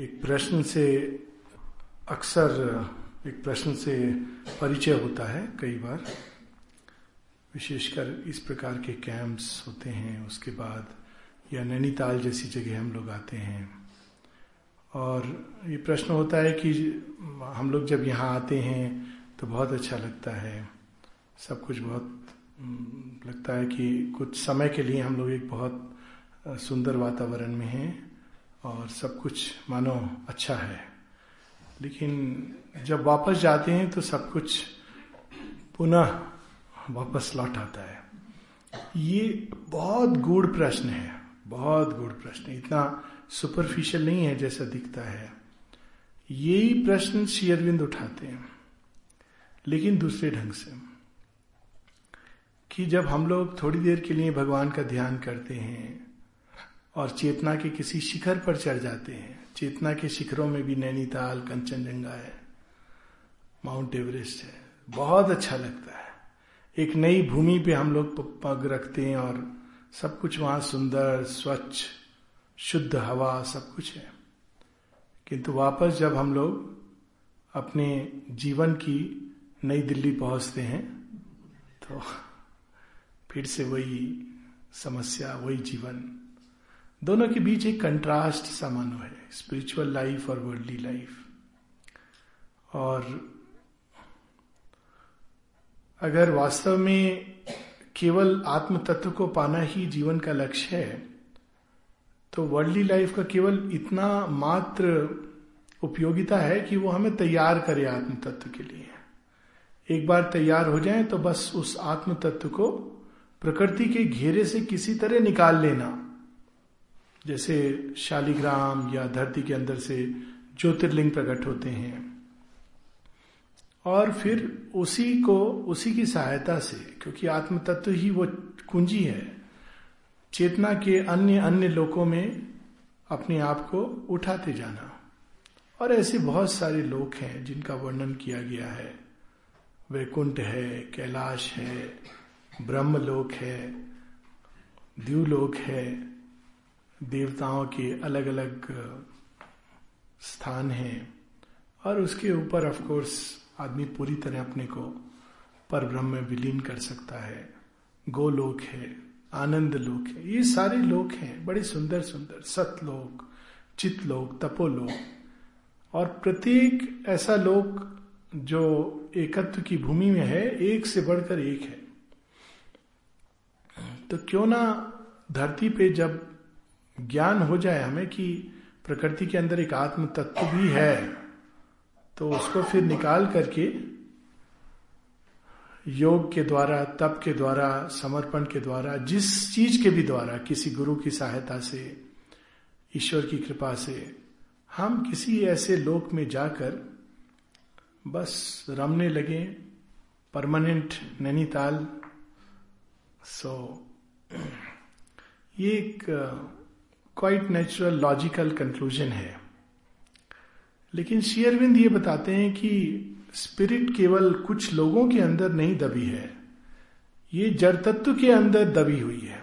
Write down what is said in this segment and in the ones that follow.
एक प्रश्न से अक्सर, एक प्रश्न से परिचय होता है कई बार। विशेषकर इस प्रकार के कैंप्स होते हैं, उसके बाद या नैनीताल जैसी जगह हम लोग आते हैं। और ये प्रश्न होता है कि हम लोग जब यहाँ आते हैं तो बहुत अच्छा लगता है। सब कुछ बहुत लगता है कि कुछ समय के लिए हम लोग एक बहुत सुंदर वातावरण में हैं। और सब कुछ मानो अच्छा है। लेकिन जब वापस जाते हैं तो सब कुछ पुनः वापस लौट आता है। ये बहुत गूढ़ प्रश्न है, बहुत गूढ़ प्रश्न इतना सुपरफिशियल नहीं है जैसा दिखता है। यही प्रश्न शेयरविंद उठाते हैं, लेकिन दूसरे ढंग से। कि जब हम लोग थोड़ी देर के लिए भगवान का ध्यान करते हैं और चेतना के किसी शिखर पर चढ़ जाते हैं। चेतना के शिखरों में भी नैनीताल, कंचनजंगा है, माउंट एवरेस्ट है। बहुत अच्छा लगता है। एक नई भूमि पे हम लोग पग रखते हैं और सब कुछ वहाँ सुंदर, स्वच्छ, शुद्ध हवा, सब कुछ है। किंतु वापस जब हम लोग अपने जीवन की नई दिल्ली पहुँचते हैं तो फिर से वही समस्या, वही जीवन। दोनों के बीच एक कंट्रास्ट सा है स्पिरिचुअल लाइफ और वर्ल्डली लाइफ और अगर वास्तव में केवल आत्म तत्व को पाना ही जीवन का लक्ष्य है तो वर्ल्डली लाइफ का केवल इतना मात्र उपयोगिता है कि वो हमें तैयार करे आत्म तत्व के लिए। एक बार तैयार हो जाए तो बस उस आत्म तत्व को प्रकृति के घेरे से किसी तरह निकाल लेना। जैसे शालिग्राम या धरती के अंदर से ज्योतिर्लिंग प्रकट होते हैं। और फिर उसी को, उसी की सहायता से, क्योंकि आत्म तत्व ही वो कुंजी है, चेतना के अन्य अन्य लोकों में अपने आप को उठाते जाना। और ऐसे बहुत सारे लोक हैं जिनका वर्णन किया गया है। वैकुंठ है, कैलाश है, ब्रह्मलोक है द्यूलोक है देवताओं के अलग अलग स्थान हैं और उसके ऊपर ऑफ़ कोर्स आदमी पूरी तरह अपने को पर ब्रह्म में विलीन कर सकता है। गोलोक है, आनंद लोक है, ये सारे लोक हैं, बड़े सुंदर सुंदर सतलोक चितलोक तपोलोक। और प्रत्येक ऐसा लोक जो एकत्व की भूमि में है, एक से बढ़कर एक है। तो क्यों ना धरती पे जब ज्ञान हो जाए हमें कि प्रकृति के अंदर एक आत्म तत्व भी है तो उसको फिर निकाल करके योग के द्वारा, तप के द्वारा, समर्पण के द्वारा, जिस चीज़ के भी द्वारा, किसी गुरु की सहायता से, ईश्वर की कृपा से, हम किसी ऐसे लोक में जाकर बस रमने लगे, परमानेंट नैनीताल। सो ये एक क्वाइट नेचुरल लॉजिकल कंक्लूजन है। लेकिन शेयरविंद ये बताते हैं कि स्पिरिट केवल कुछ लोगों के अंदर नहीं दबी है, ये जड़ तत्व के अंदर दबी हुई है।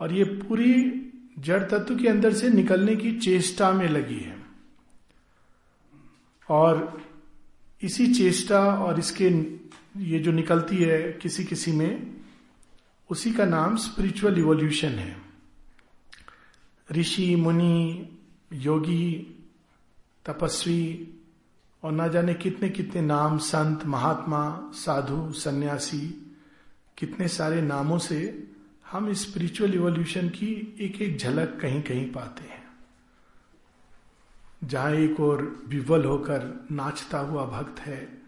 और ये पूरी जड़ तत्व के अंदर से निकलने की चेष्टा में लगी है। और इसी चेष्टा और इसके ये जो निकलती है किसी किसी में, उसी का नाम स्पिरिचुअल इवोल्यूशन है। ऋषि, मुनि, योगी, तपस्वी और ना जाने कितने कितने नाम, संत, महात्मा, साधु, सन्यासी, कितने सारे नामों से हम स्पिरिचुअल इवोल्यूशन की एक एक झलक कहीं कहीं पाते हैं। जहाँ एक और विवल होकर नाचता हुआ भक्त है,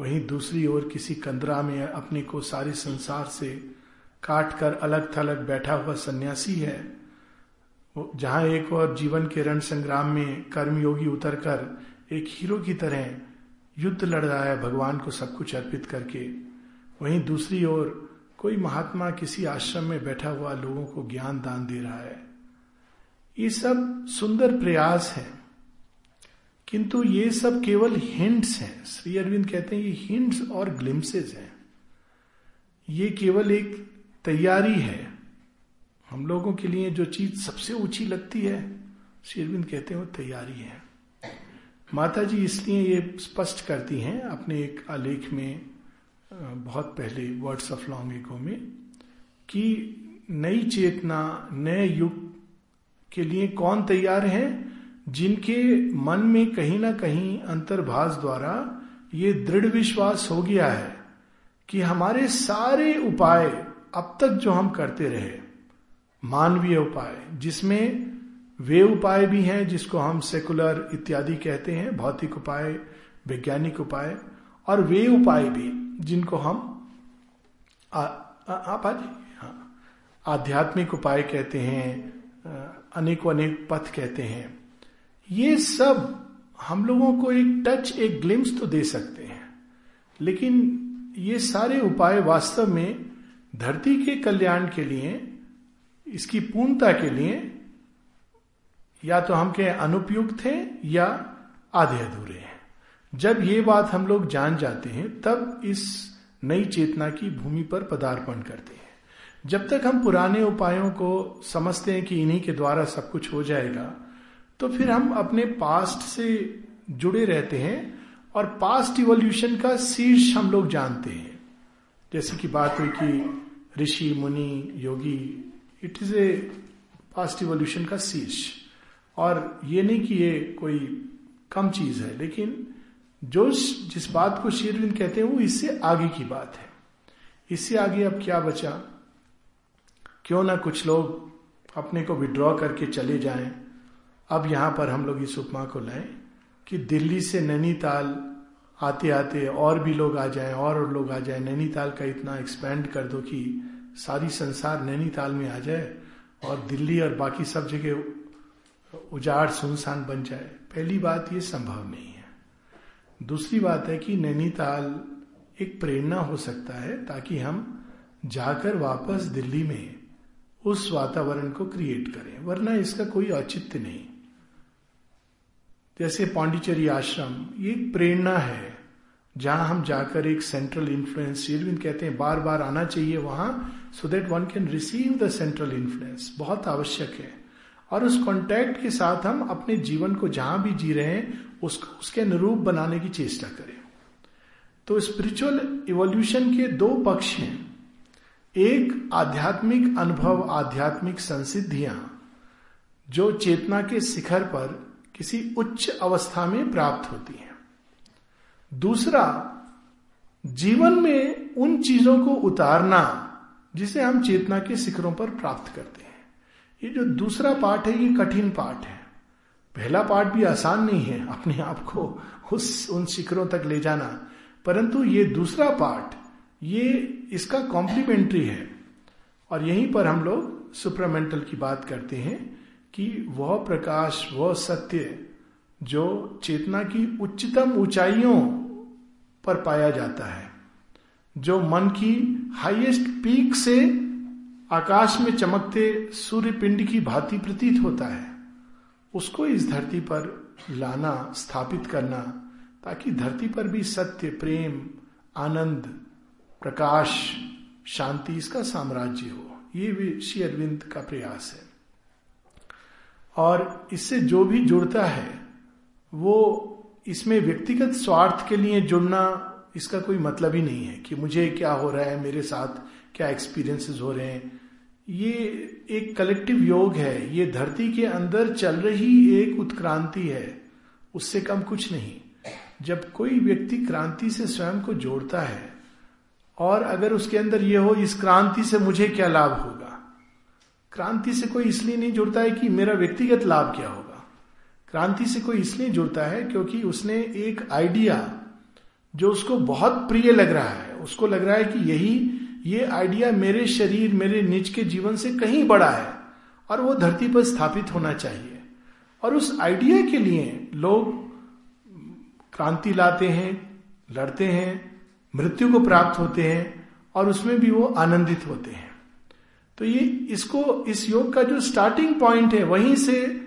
वहीं दूसरी ओर किसी कंदरा में अपने को सारे संसार से काट कर अलग थलग बैठा हुआ सन्यासी है जहाँ एक और जीवन के रण संग्राम में कर्मयोगी उतर कर एक हीरो की तरह युद्ध लड़ रहा है भगवान को सब कुछ अर्पित करके, वहीं दूसरी ओर कोई महात्मा किसी आश्रम में बैठा हुआ लोगों को ज्ञान दान दे रहा है। ये सब सुंदर प्रयास है, किंतु ये सब केवल हिंट्स हैं। श्री अरविंद कहते हैं, ये हिंट्स और ग्लिम्सेज हैं। ये केवल एक तैयारी है। हम लोगों के लिए जो चीज़ सबसे ऊँची लगती है शेरविंद कहते हैं वो तैयारी है। माता जी इसलिए ये स्पष्ट करती हैं अपने एक आलेख में बहुत पहले वर्ड्स ऑफ़ लॉन्ग एको में, कि नई चेतना, नए युग के लिए कौन तैयार है, जिनके मन में कहीं ना कहीं अंतर्भाष द्वारा ये दृढ़ विश्वास हो गया है कि हमारे सारे उपाय अब तक जो हम करते रहे मानवीय उपाय, जिसमें वे उपाय भी हैं जिसको हम सेकुलर इत्यादि कहते हैं, भौतिक उपाय, वैज्ञानिक उपाय, और वे उपाय भी जिनको हम आप आज हाँ। आध्यात्मिक उपाय कहते हैं अनेकों अनेक पथ कहते हैं। ये सब हम लोगों को एक टच एक ग्लिम्स तो दे सकते हैं। लेकिन ये सारे उपाय वास्तव में धरती के कल्याण के लिए इसकी पूर्णता के लिए या तो हम कहें अनुपयुक्त है या आधे अधूरे हैं। जब ये बात हम लोग जान जाते हैं, तब इस नई चेतना की भूमि पर पदार्पण करते हैं। जब तक हम पुराने उपायों को समझते हैं कि इन्हीं के द्वारा सब कुछ हो जाएगा तो फिर हम अपने पास्ट से जुड़े रहते हैं और पास्ट इवोल्यूशन का शीर्ष हम लोग जानते हैं। जैसे कि बात हुई कि ऋषि, मुनि, योगी it is a past evolution का शीर्ष। और ये नहीं कि ये कोई कम चीज़ है, लेकिन जो जिस बात को शेरविंद कहते हैं, वो इससे आगे की बात है। इससे आगे अब क्या बचा? क्यों ना कुछ लोग अपने को विड्रॉ करके चले जाएँ। अब यहाँ पर हम लोग इस उपमा को लाएँ कि दिल्ली से नैनीताल आते आते और भी लोग आ जाएँ, और लोग आ जाएँ। नैनीताल का इतना एक्सपेंड कर दो कि सारी संसार नैनीताल में आ जाए और दिल्ली और बाकी सब जगह उजाड़ सुनसान बन जाए। पहली बात ये संभव नहीं है। दूसरी बात है कि नैनीताल एक प्रेरणा हो सकता है ताकि हम जाकर वापस दिल्ली में उस वातावरण को क्रिएट करें, वरना इसका कोई औचित्य नहीं। जैसे पांडिचेरी आश्रम, ये प्रेरणा है। जहाँ हम जाकर एक सेंट्रल इन्फ्लुएंस शेरविंद कहते हैं बार बार आना चाहिए वहाँ so that one can receive the central influence बहुत आवश्यक है। और उस कॉन्टैक्ट के साथ हम अपने जीवन को जहाँ भी जी रहे हैं उसको उसके अनुरूप बनाने की चेष्टा करें। तो स्पिरिचुअल इवोल्यूशन के दो पक्ष हैं। एक, आध्यात्मिक अनुभव, आध्यात्मिक संसिद्धियाँ, जो चेतना के शिखर पर किसी उच्च अवस्था में प्राप्त होती है। दूसरा, जीवन में उन चीज़ों को उतारना जिसे हम चेतना के शिखरों पर प्राप्त करते हैं। ये जो दूसरा पार्ट है, ये कठिन पार्ट है। पहला पार्ट भी आसान नहीं है अपने आप को उस, उन शिखरों तक ले जाना। परंतु ये दूसरा पार्ट ये इसका कॉम्प्लीमेंट्री है। और यहीं पर हम लोग सुपरामेंटल की बात करते हैं कि वह प्रकाश, वह सत्य जो चेतना की उच्चतम ऊंचाइयों पर पाया जाता है, जो मन की हाईएस्ट पीक से आकाश में चमकते सूर्य पिंड की भांति प्रतीत होता है, उसको इस धरती पर लाना, स्थापित करना, ताकि धरती पर भी सत्य, प्रेम, आनंद, प्रकाश, शांति इसका साम्राज्य हो। ये भी श्री अरविंद का प्रयास है। और इससे जो भी जुड़ता है वो इसमें व्यक्तिगत स्वार्थ के लिए जुड़ना इसका कोई मतलब ही नहीं है कि मुझे क्या हो रहा है, मेरे साथ क्या एक्सपीरियंसेस हो रहे हैं। ये एक कलेक्टिव योग है। ये धरती के अंदर चल रही एक उत्क्रांति है। उससे कम कुछ नहीं। जब कोई व्यक्ति क्रांति से स्वयं को जोड़ता है और अगर उसके अंदर ये हो, इस क्रांति से मुझे क्या लाभ होगा? क्रांति से कोई इसलिए नहीं जुड़ता है कि मेरा व्यक्तिगत लाभ क्या होगा क्रांति से कोई इसलिए जुड़ता है क्योंकि उसने एक आइडिया जो उसको बहुत प्रिय लग रहा है, उसको लग रहा है कि यही, ये आइडिया मेरे शरीर, मेरे निज के जीवन से कहीं बड़ा है और वो धरती पर स्थापित होना चाहिए। और उस आइडिया के लिए लोग क्रांति लाते हैं, लड़ते हैं, मृत्यु को प्राप्त होते हैं और उसमें भी वो आनंदित होते हैं। तो ये, इसको, इस योग का जो स्टार्टिंग पॉइंट है, वहीं से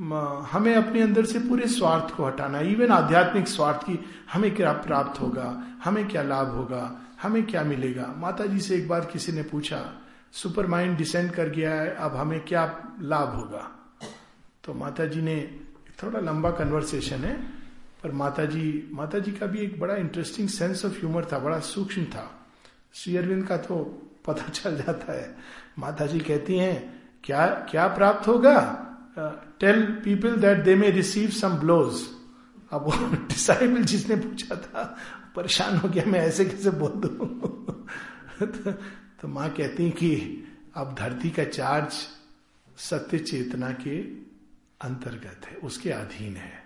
हमें अपने अंदर से पूरे स्वार्थ को हटाना इवन आध्यात्मिक स्वार्थ की हमें क्या प्राप्त होगा, हमें क्या लाभ होगा, हमें क्या मिलेगा? माता जी से एक बार किसी ने पूछा सुपर माइंड डिसेंड कर गया है, अब हमें क्या लाभ होगा? तो माता जी ने, थोड़ा लंबा कन्वर्सेशन है, पर माता जी माता जी का भी एक बड़ा इंटरेस्टिंग सेंस ऑफ़ ह्यूमर था, बड़ा सूक्ष्म था। श्री अरविंद का तो पता चल जाता है। माता जी कहती हैं, क्या क्या प्राप्त होगा? Tell people that they may receive some blows अब डिसाइबल जिसने पूछा था परेशान हो गया मैं ऐसे कैसे बोल दू? तो, तो माँ कहती कि अब धरती का चार्ज सत्य चेतना के अंतर्गत है उसके अधीन है।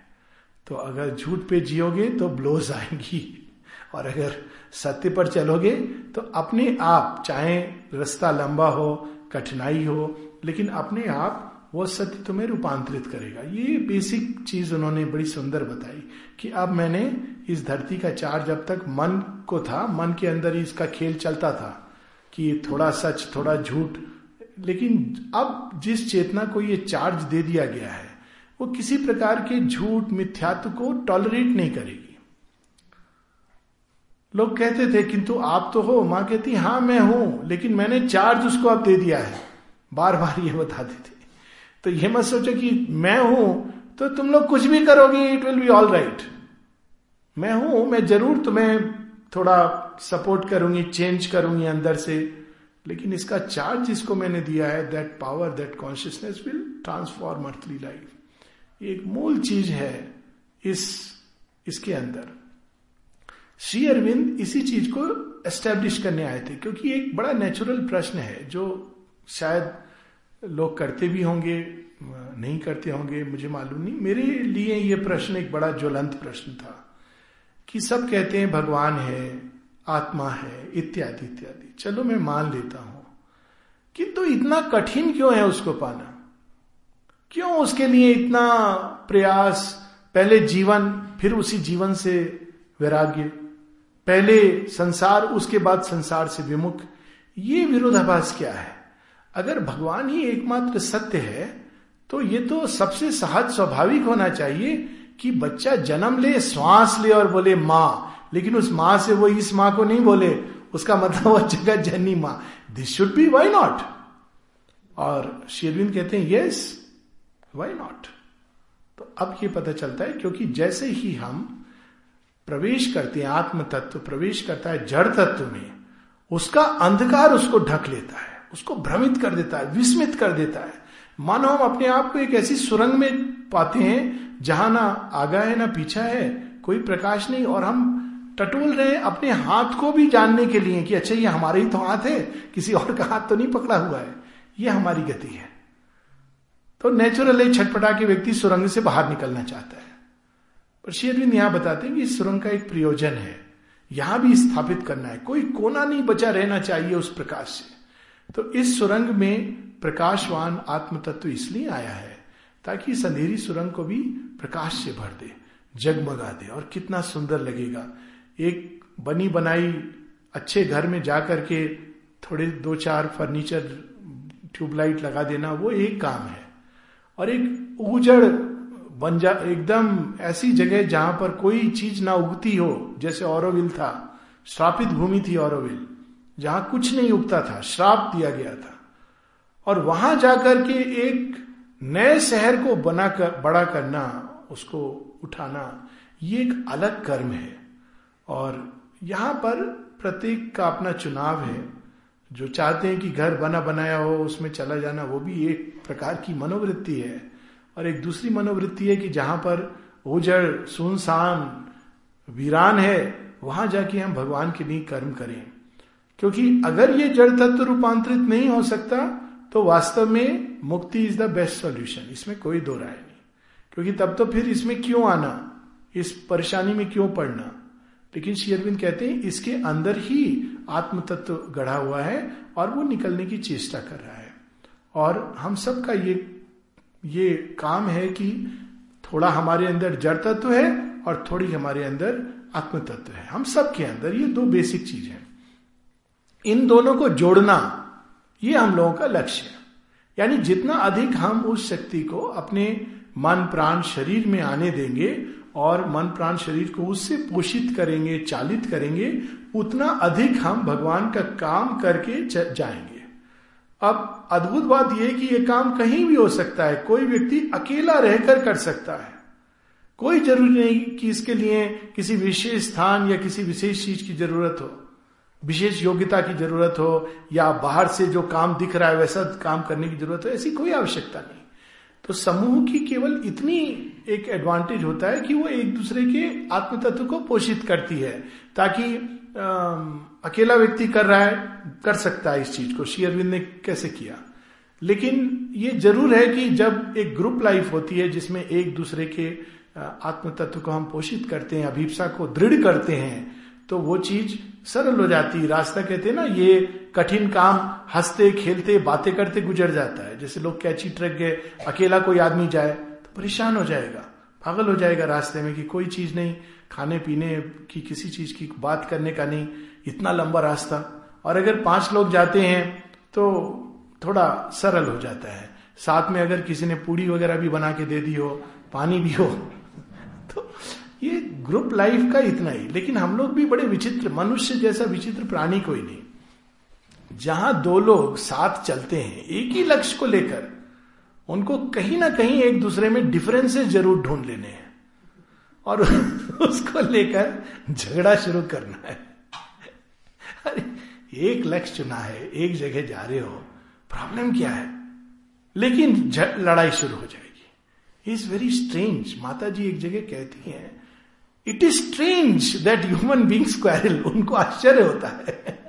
तो अगर झूठ पे जियोगे तो ब्लोज आएँगी। और अगर सत्य पर चलोगे तो अपने आप चाहे रास्ता लंबा हो कठिनाई हो लेकिन अपने आप वो सत्य तुम्हें रूपांतरित करेगा। ये बेसिक चीज़ उन्होंने बड़ी सुंदर बताई कि अब मैंने इस धरती का चार्ज अब तक मन को था, मन के अंदर ही इसका खेल चलता था कि थोड़ा सच, थोड़ा झूठ। लेकिन अब जिस चेतना को ये चार्ज दे दिया गया है, वो किसी प्रकार के झूठ, मिथ्यात्व को टॉलरेट नहीं करेगी। लोग कहते थे, किंतु आप तो हो। माँ कहती हाँ मैं हूँ, लेकिन मैंने चार्ज उसको अब दे दिया है। बार बार ये बताती थी। तो ये मत सोचो कि मैं हूँ तो तुम लोग कुछ भी करोगे it will be all right मैं हूँ, मैं ज़रूर तुम्हें थोड़ा सपोर्ट करूँगी चेंज करूँगी अंदर से, लेकिन इसका चार्ज जिसको मैंने दिया है that power that consciousness will transform earthly life एक मूल चीज़ है इस, इसके अंदर। श्री अरविंद इसी चीज़ को एस्टेब्लिश करने आए थे, क्योंकि एक बड़ा नेचुरल प्रश्न है, जो शायद लोग करते भी होंगे, नहीं करते होंगे, मुझे मालूम नहीं। मेरे लिए ये प्रश्न एक बड़ा ज्वलंत प्रश्न था कि सब कहते हैं भगवान है, आत्मा है, इत्यादि इत्यादि। चलो मैं मान लेता हूँ किंतु तो इतना कठिन क्यों है उसको पाना? क्यों उसके लिए इतना प्रयास? पहले जीवन, फिर उसी जीवन से वैराग्य। पहले संसार, उसके बाद संसार से विमुख। ये विरोधाभास क्या है? अगर भगवान ही एकमात्र सत्य है तो ये तो सबसे सहज स्वाभाविक होना चाहिए कि बच्चा जन्म ले, श्वास ले और बोले, माँ। लेकिन उस माँ से वो इस माँ को नहीं बोले। उसका मतलब वो जगत जननी माँ। This should be why not और शेरविन कहते हैं यस वाई नॉट तो अब ये पता चलता है, क्योंकि जैसे ही हम प्रवेश करते हैं आत्म तत्व प्रवेश करता है जड़ तत्व में, उसका अंधकार उसको ढक लेता है। उसको भ्रमित कर देता है, विस्मित कर देता है। मानो हम अपने आप को एक ऐसी सुरंग में पाते हैं, जहाँ ना आगा है, ना पीछा है, कोई प्रकाश नहीं, और हम टटोल रहे अपने हाथ को भी जानने के लिए कि अच्छा ये हमारे ही तो हाथ है, किसी और का हाथ तो नहीं पकड़ा हुआ है, ये हमारी गति है। तो नेचुरल छटपटा के व्यक्ति सुरंग से बाहर निकलना चाहता है। पर शेरविंद यहाँ बताते हैं कि इस सुरंग का एक प्रयोजन है, यहाँ भी स्थापित करना है, कोई कोना नहीं बचा रहना चाहिए उस प्रकाश से। तो इस सुरंग में प्रकाशवान आत्म तत्व इसलिए आया है ताकि इस अंधेरी सुरंग को भी प्रकाश से भर दे, जगमगा दे। और कितना सुंदर लगेगा। एक बनी बनाई अच्छे घर में जाकर के थोड़े दो चार फर्नीचर, ट्यूबलाइट लगा देना, वो एक काम है। और एक उजड़ बन जा, एकदम ऐसी जगह जहाँ पर कोई चीज़ ना उगती हो, जैसे औरविल था। श्रापित भूमि थी औरविल जहाँ कुछ नहीं उगता था, श्राप दिया गया था। और वहाँ जाकर के एक नए शहर को बना कर, बड़ा करना, उसको उठाना, ये एक अलग कर्म है। और यहाँ पर प्रत्येक का अपना चुनाव है। जो चाहते हैं कि घर बना बनाया हो, उसमें चला जाना, वो भी एक प्रकार की मनोवृत्ति है। और एक दूसरी मनोवृत्ति है कि जहाँ पर ओजड़ सुनसान, वीरान है, वहाँ जाके हम भगवान के लिए कर्म करें। क्योंकि अगर ये जड़ तत्व रूपांतरित नहीं हो सकता तो वास्तव में मुक्ति इज़ द बेस्ट सॉल्यूशन इसमें कोई दो राय नहीं। क्योंकि तब तो फिर इसमें क्यों आना? इस परेशानी में क्यों पड़ना? लेकिन शेयरविंद कहते हैं, इसके अंदर ही आत्म तत्व गढ़ा हुआ है और वो निकलने की चेष्टा कर रहा है। और हम सबका ये ये काम है कि थोड़ा हमारे अंदर जड़ तत्व है और थोड़ी हमारे अंदर आत्म तत्व है। हम सबके अंदर ये दो बेसिक चीज़ है। इन दोनों को जोड़ना, ये हम लोगों का लक्ष्य है। यानी जितना अधिक हम उस शक्ति को अपने मन, प्राण, शरीर में आने देंगे और मन, प्राण, शरीर को उससे पोषित करेंगे, चालित करेंगे, उतना अधिक हम भगवान का काम करके जाएँगे। अब अद्भुत बात यह कि यह काम कहीं भी हो सकता है, कोई व्यक्ति अकेला रहकर कर सकता है। कोई ज़रूरी नहीं कि इसके लिए किसी विशेष स्थान या किसी विशेष चीज़ की ज़रूरत हो। विशेष योग्यता की ज़रूरत हो या बाहर से जो काम दिख रहा है वैसा काम करने की ज़रूरत हो ऐसी कोई आवश्यकता नहीं। तो समूह की केवल इतनी एक एडवांटेज होता है कि वो एक दूसरे के आत्म तत्व को पोषित करती है ताकि आ, अकेला व्यक्ति कर रहा है कर सकता है इस चीज़ को। श्री अरविंद ने कैसे किया? लेकिन ये ज़रूर है कि जब एक ग्रुप लाइफ होती है जिसमें एक दूसरे के आत्म तत्व को हम पोषित करते हैं अभिप्सा को दृढ़ करते हैं तो वो चीज़ सरल हो जाती रास्ता कहते हैं ना, ये कठिन काम, हँसते, खेलते, बातें करते गुजर जाता है। जैसे लोग कैची ट्रक गए, अकेला कोई आदमी जाए तो परेशान हो जाएगा, पागल हो जाएगा रास्ते में कि कोई चीज़ नहीं, खाने पीने की किसी चीज़ की बात करने का नहीं, इतना लंबा रास्ता। और अगर पाँच लोग जाते हैं तो थोड़ा सरल हो जाता है। साथ में अगर किसी ने पूड़ी वगैरह भी बना के दे दी हो, पानी भी हो ये ग्रुप लाइफ का इतना ही। लेकिन हम लोग भी बड़े विचित्र, मनुष्य जैसा विचित्र प्राणी कोई नहीं। जहाँ दो लोग साथ चलते हैं, एक ही लक्ष्य को लेकर, उनको कहीं ना कहीं एक दूसरे में डिफरेंसेस ज़रूर ढूंढ लेने हैं। और उसको लेकर झगड़ा शुरू करना है। अरे, एक लक्ष्य चुना है, एक जगह जा रहे हो प्रॉब्लम क्या है? लेकिन लड़ाई शुरू हो जाएगी। इज़ वेरी स्ट्रेंज माता जी एक जगह कहती हैं it is strange that human being quarrel उनको आश्चर्य होता है।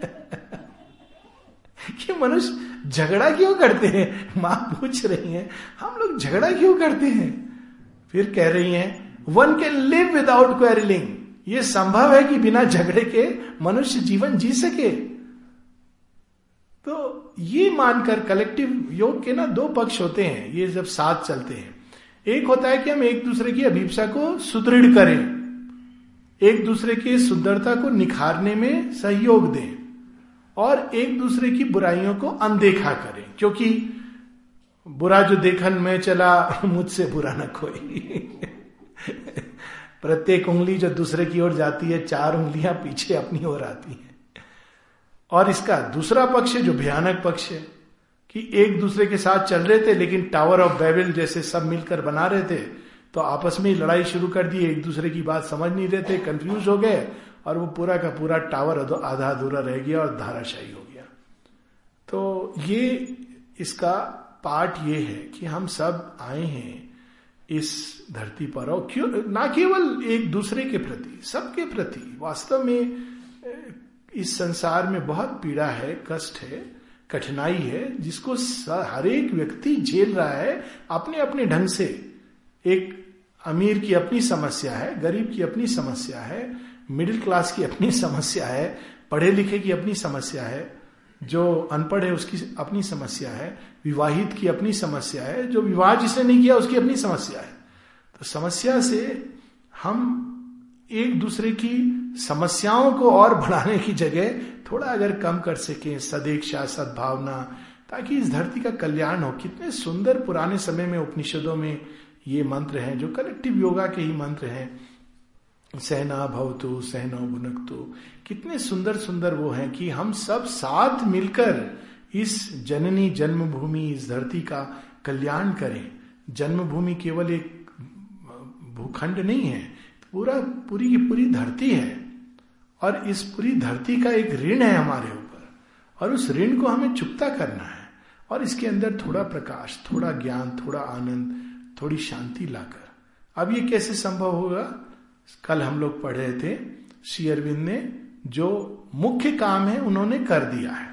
कि मनुष्य झगड़ा क्यों करते हैं? माँ पूछ रही हैं, हम लोग झगड़ा क्यों करते हैं? फिर कह रही हैं one can live without quarrelling ये संभव है कि बिना झगड़े के मनुष्य जीवन जी सके। तो ये मानकर कलेक्टिव योग के ना दो पक्ष होते हैं। ये जब साथ चलते हैं। एक होता है कि हम एक दूसरे की अभिप्सा को सुदृढ़ करें। एक दूसरे की सुंदरता को निखारने में सहयोग दें और एक दूसरे की बुराइयों को अनदेखा करें। क्योंकि बुरा जो देखन में चला, मुझसे बुरा न कोई। प्रत्येक उंगली जो दूसरे की ओर जाती है, चार उंगलियाँ पीछे अपनी ओर आती हैं। और इसका दूसरा पक्ष है, जो भयानक पक्ष है, कि एक दूसरे के साथ चल रहे थे, लेकिन टावर ऑफ़ बेबिल जैसे सब मिलकर बना रहे थे तो आपस में ही लड़ाई शुरू कर दी, एक दूसरे की बात समझ नहीं रहे थे कंफ्यूज हो गए, और वो पूरा का पूरा टावर आधा अधूरा रह गया और धाराशाही हो गया। तो ये, इसका पार्ट ये है कि हम सब आए हैं इस धरती पर, और क्यों, ना केवल एक दूसरे के प्रति, सबके प्रति। वास्तव में, इस संसार में बहुत पीड़ा है, कष्ट है, कठिनाई है, जिसको हर एक व्यक्ति झेल रहा है अपने अपने ढंग से। एक अमीर की अपनी समस्या है, गरीब की अपनी समस्या है, मिडिल क्लास की अपनी समस्या है, पढ़े लिखे की अपनी समस्या है, जो अनपढ़ है उसकी अपनी समस्या है, विवाहित की अपनी समस्या है, जो विवाह जिसने नहीं किया उसकी अपनी समस्या है। तो समस्या से हम एक दूसरे की समस्याओं को और बढ़ाने की जगह थोड़ा अगर कम कर सके, सदेक्षा, सद्भावना, ताकि इस धरती का कल्याण हो। कितने सुंदर पुराने समय में उपनिषदों में ये मंत्र हैं, जो कलेक्टिव योगा के ही मंत्र हैं। सहना भवतु, सहनो भुनकतु। कितने सुंदर सुंदर वो हैं कि हम सब साथ मिलकर इस जननी जन्मभूमि, इस धरती का कल्याण करें। जन्मभूमि केवल एक भूखंड नहीं है, पूरा, पूरी की पूरी धरती है। और इस पूरी धरती का एक ऋण है हमारे ऊपर। और उस ऋण को हमें चुकता करना है। और इसके अंदर थोड़ा प्रकाश, थोड़ा ज्ञान, थोड़ा आनंद थोड़ी शांति लाकर। अब ये कैसे संभव होगा? कल हम लोग पढ़ रहे थे, श्री अरविंद ने जो मुख्य काम है उन्होंने कर दिया है।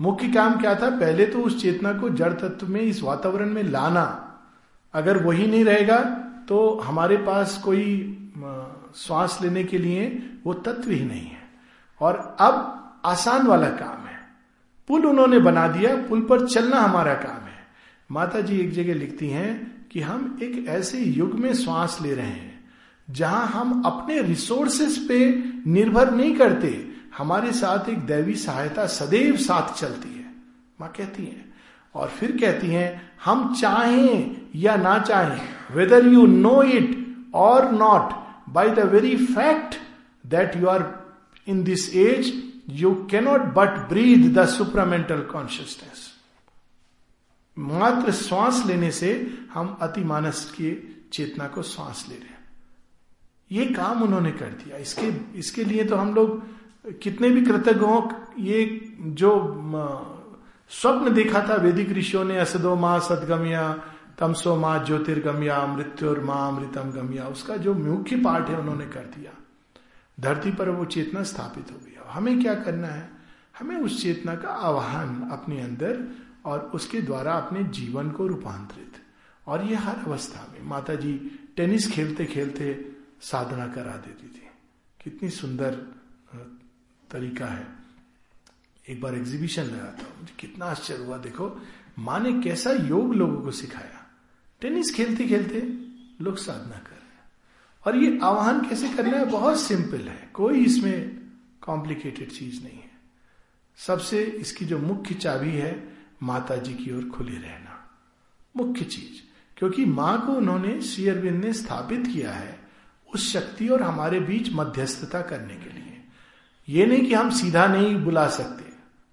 मुख्य काम क्या था? पहले तो उस चेतना को जड़ तत्व में, इस वातावरण में लाना। अगर वही नहीं रहेगा तो हमारे पास कोई श्वास लेने के लिए वो तत्व ही नहीं है। और अब आसान वाला काम है। पुल उन्होंने बना दिया, पुल पर चलना हमारा काम है। माता जी एक जगह लिखती हैं कि हम एक ऐसे युग में श्वास ले रहे हैं, जहाँ हम अपने रिसोर्सेस पे निर्भर नहीं करते। हमारे साथ एक दैवी सहायता सदैव साथ चलती है। माँ कहती है, और फिर कहती हैं, हम चाहें या ना चाहें whether you know it or not by the very fact that you are in this age you cannot but breathe the supramental consciousness मात्र श्वास लेने से हम अति मानस की चेतना को श्वास ले रहे हैं। ये काम उन्होंने कर दिया। इसके इसके लिए तो हम लोग कितने भी कृतज्ञ हो, ये जो स्वप्न देखा था वैदिक ऋषियों ने, असदो माँ सदगम्या, तमसो माँ ज्योतिर्गम्या, मृत्युर माँ अमृतम गम्या, उसका जो मुख्य पार्ट है उन्होंने कर दिया। धरती पर वो चेतना स्थापित हो गया हमें क्या करना है? हमें उस चेतना का आवाहन अपने अंदर और उसके द्वारा अपने जीवन को रूपांतरित। और ये हर अवस्था में माता जी टेनिस खेलते खेलते साधना करा देती थी। कितनी सुंदर तरीका है। एक बार एग्जीबिशन लगा था। मुझे कितना आश्चर्य हुआ। देखो, माँ ने कैसा योग लोगों को सिखाया। टेनिस खेलते खेलते लोग साधना कर रहे हैं। और ये आह्वान कैसे करना है? बहुत सिंपल है। कोई इसमें कॉम्प्लिकेटेड चीज़ नहीं है। सबसे इसकी जो मुख्य चाबी है माता जी की ओर खुले रहना। मुख्य चीज़, क्योंकि माँ को उन्होंने श्री ने स्थापित किया है उस शक्ति और हमारे बीच मध्यस्थता करने के लिए। ये नहीं कि हम सीधा नहीं बुला सकते।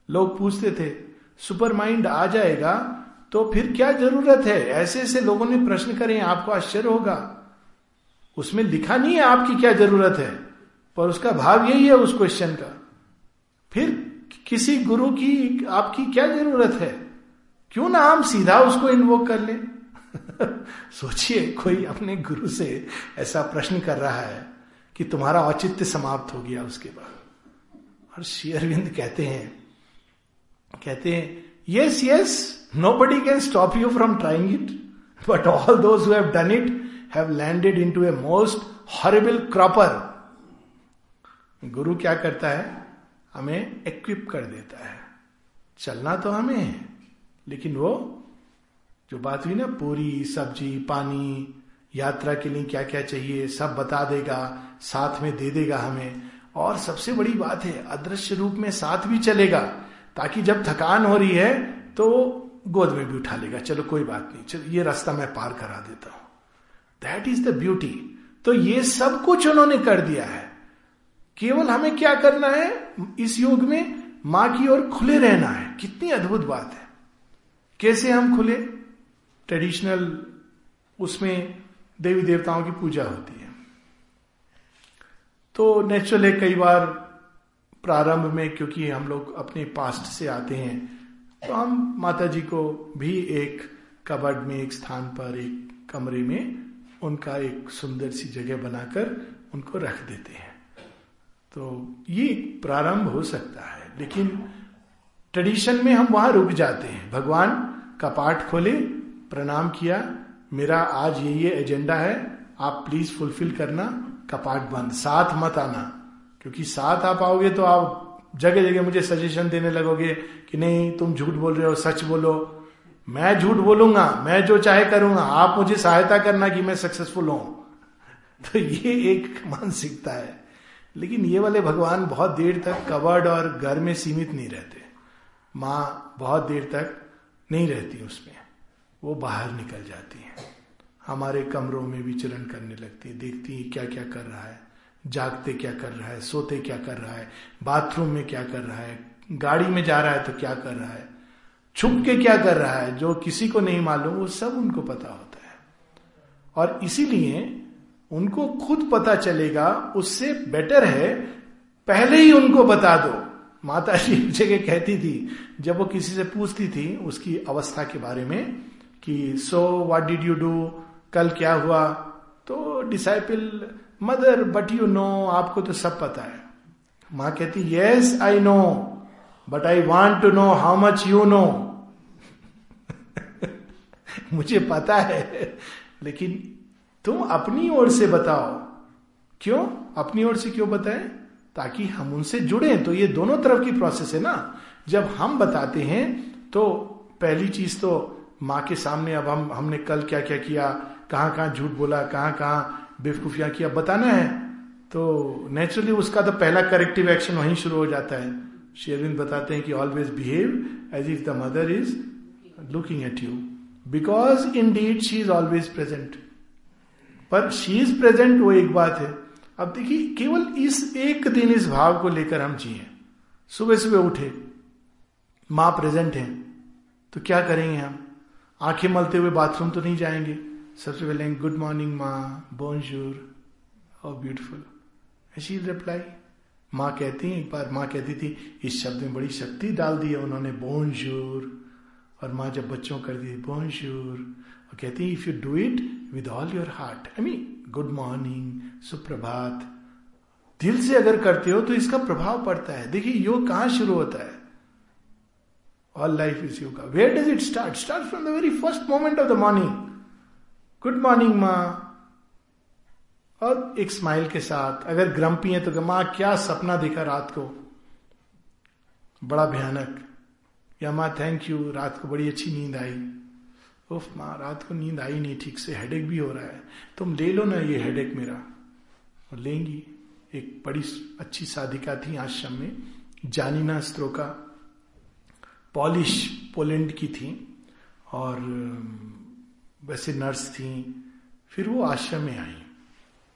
लोग पूछते थे सुपर माइंड आ जाएगा? तो फिर क्या ज़रूरत है? ऐसे ऐसे लोगों ने प्रश्न करें, आपको आश्चर्य होगा। उसमें लिखा नहीं है आपकी क्या ज़रूरत है, पर उसका भाव यही है उस क्वेश्चन का। फिर किसी गुरु की आपकी क्या ज़रूरत है? क्यों ना हम सीधा उसको इन्वोक कर ले? सोचिए, कोई अपने गुरु से ऐसा प्रश्न कर रहा है कि तुम्हारा औचित्य समाप्त हो गया उसके बाद। और श्री अरविंद कहते हैं कहते हैं yes yes nobody can stop you from trying it but all those have done it have landed into a most horrible cropper गुरु क्या करता है? हमें इक्विप कर देता है। चलना तो हमें है लेकिन वो, जो बात हुई ना, पूरी सब्ज़ी, पानी, यात्रा के लिए क्या क्या चाहिए, सब बता देगा, साथ में दे देगा हमें। और सबसे बड़ी बात है, अदृश्य रूप में साथ भी चलेगा, ताकि जब थकान हो रही है तो गोद में भी उठा लेगा। चलो, कोई बात नहीं, चलो, ये रास्ता मैं पार करा देता हूँ। दैट इज़ द ब्यूटी तो ये सब कुछ उन्होंने कर दिया है। केवल हमें क्या करना है? इस युग में माँ की ओर खुले रहना है। कितनी अद्भुत बात है। कैसे हम खुले? ट्रेडिशनल उसमें देवी देवताओं की पूजा होती है। तो नेचुरल है कई बार प्रारंभ में, क्योंकि हम लोग अपने पास्ट से आते हैं तो हम माता जी को भी एक कबर्ड में, एक स्थान पर, एक कमरे में उनका एक सुंदर सी जगह बनाकर उनको रख देते हैं। तो ये प्रारंभ हो सकता है। लेकिन ट्रेडिशन में हम वहाँ रुक जाते हैं। भगवान का पाठ खोले, प्रणाम किया, मेरा आज ये एजेंडा है, आप प्लीज़ फुलफिल करना कपाट बंद। साथ मत आना, क्योंकि साथ आप आओगे तो आप जगह जगह मुझे सजेशन देने लगोगे कि नहीं, तुम झूठ बोल रहे हो, सच बोलो। मैं झूठ बोलूँगा, मैं जो चाहे करूँगा, आप मुझे सहायता करना कि मैं सक्सेसफुल हूँ। तो ये एक मानसिकता है। लेकिन ये वाले भगवान बहुत देर तक कवर्ड और घर में सीमित नहीं रहते। माँ बहुत देर तक नहीं रहती उसमें। वो बाहर निकल जाती है। हमारे कमरों में विचरण करने लगती है। देखती है क्या क्या कर रहा है। जागते क्या कर रहा है। सोते क्या कर रहा है। बाथरूम में क्या कर रहा है। गाड़ी में जा रहा है तो क्या कर रहा है। छुप के क्या कर रहा है, जो किसी को नहीं मालूम, वो सब उनको पता होता है। और इसीलिए उनको खुद पता चलेगा, उससे बेटर है, पहले ही उनको बता दो। माता जी जगह कहती थी, जब वो किसी से पूछती थी उसकी अवस्था के बारे में कि so what did you do कल क्या हुआ? तो disciple mother but you know आपको तो सब पता है। माँ कहती yes I know but I want to know how much you know मुझे पता है, लेकिन तुम अपनी ओर से बताओ। क्यों? अपनी ओर से क्यों बताएँ? ताकि हम उनसे जुड़े। तो ये दोनों तरफ़ की प्रोसेस है ना? जब हम बताते हैं तो पहली चीज़ तो माँ के सामने अब हम, हमने कल क्या क्या किया? कहाँ कहाँ झूठ बोला? कहाँ कहाँ बेवकूफियाँ किया? बताना है। तो नेचुरली उसका तो पहला करेक्टिव एक्शन वहीं शुरू हो जाता है। शेरविंद बताते हैं कि always behave as if the mother is looking at you because in did she is always present पर शी इज़ प्रेजेंट वो एक बात है। अब देखिए, केवल इस एक दिन, इस भाव को लेकर हम जिए। सुबह सुबह उठे, माँ प्रेजेंट है तो क्या करेंगे हम? आँखें मलते हुए बाथरूम तो नहीं जाएँगे। सबसे पहले गुड मॉर्निंग माँ। बोनजूर और ब्यूटिफुल ऐसी रिप्लाई माँ कहती है, एक बार माँ कहती थी, इस शब्द में बड़ी शक्ति डाल दी है, उन्होंने बोनजूर और माँ जब बच्चों कर दी बोनजूर और कहती है if you do it with all your heart I mean good morning सुप्रभात. दिल से अगर करते हो तो इसका प्रभाव पड़ता है। देखिए, योग कहाँ शुरू होता है? All life is yoga where does it start start from the very first moment of the morning good morning माँ और एक स्माइल के साथ, अगर ग्रम्पी है तो माँ, क्या सपना देखा रात को? बड़ा भयानक। माँ थैंक यू रात को बड़ी अच्छी नींद आई। उफ माँ रात को नींद आई नहीं ठीक से। हेडेक भी हो रहा है। तुम ले लो ना ये हेडेक मेरा। और लेंगी। एक बड़ी अच्छी साधिका थी आश्रम में। जानिना स्त्रोका। पॉलिश पोलैंड की थी। और वैसे नर्स थी। फिर वो आश्रम में आई।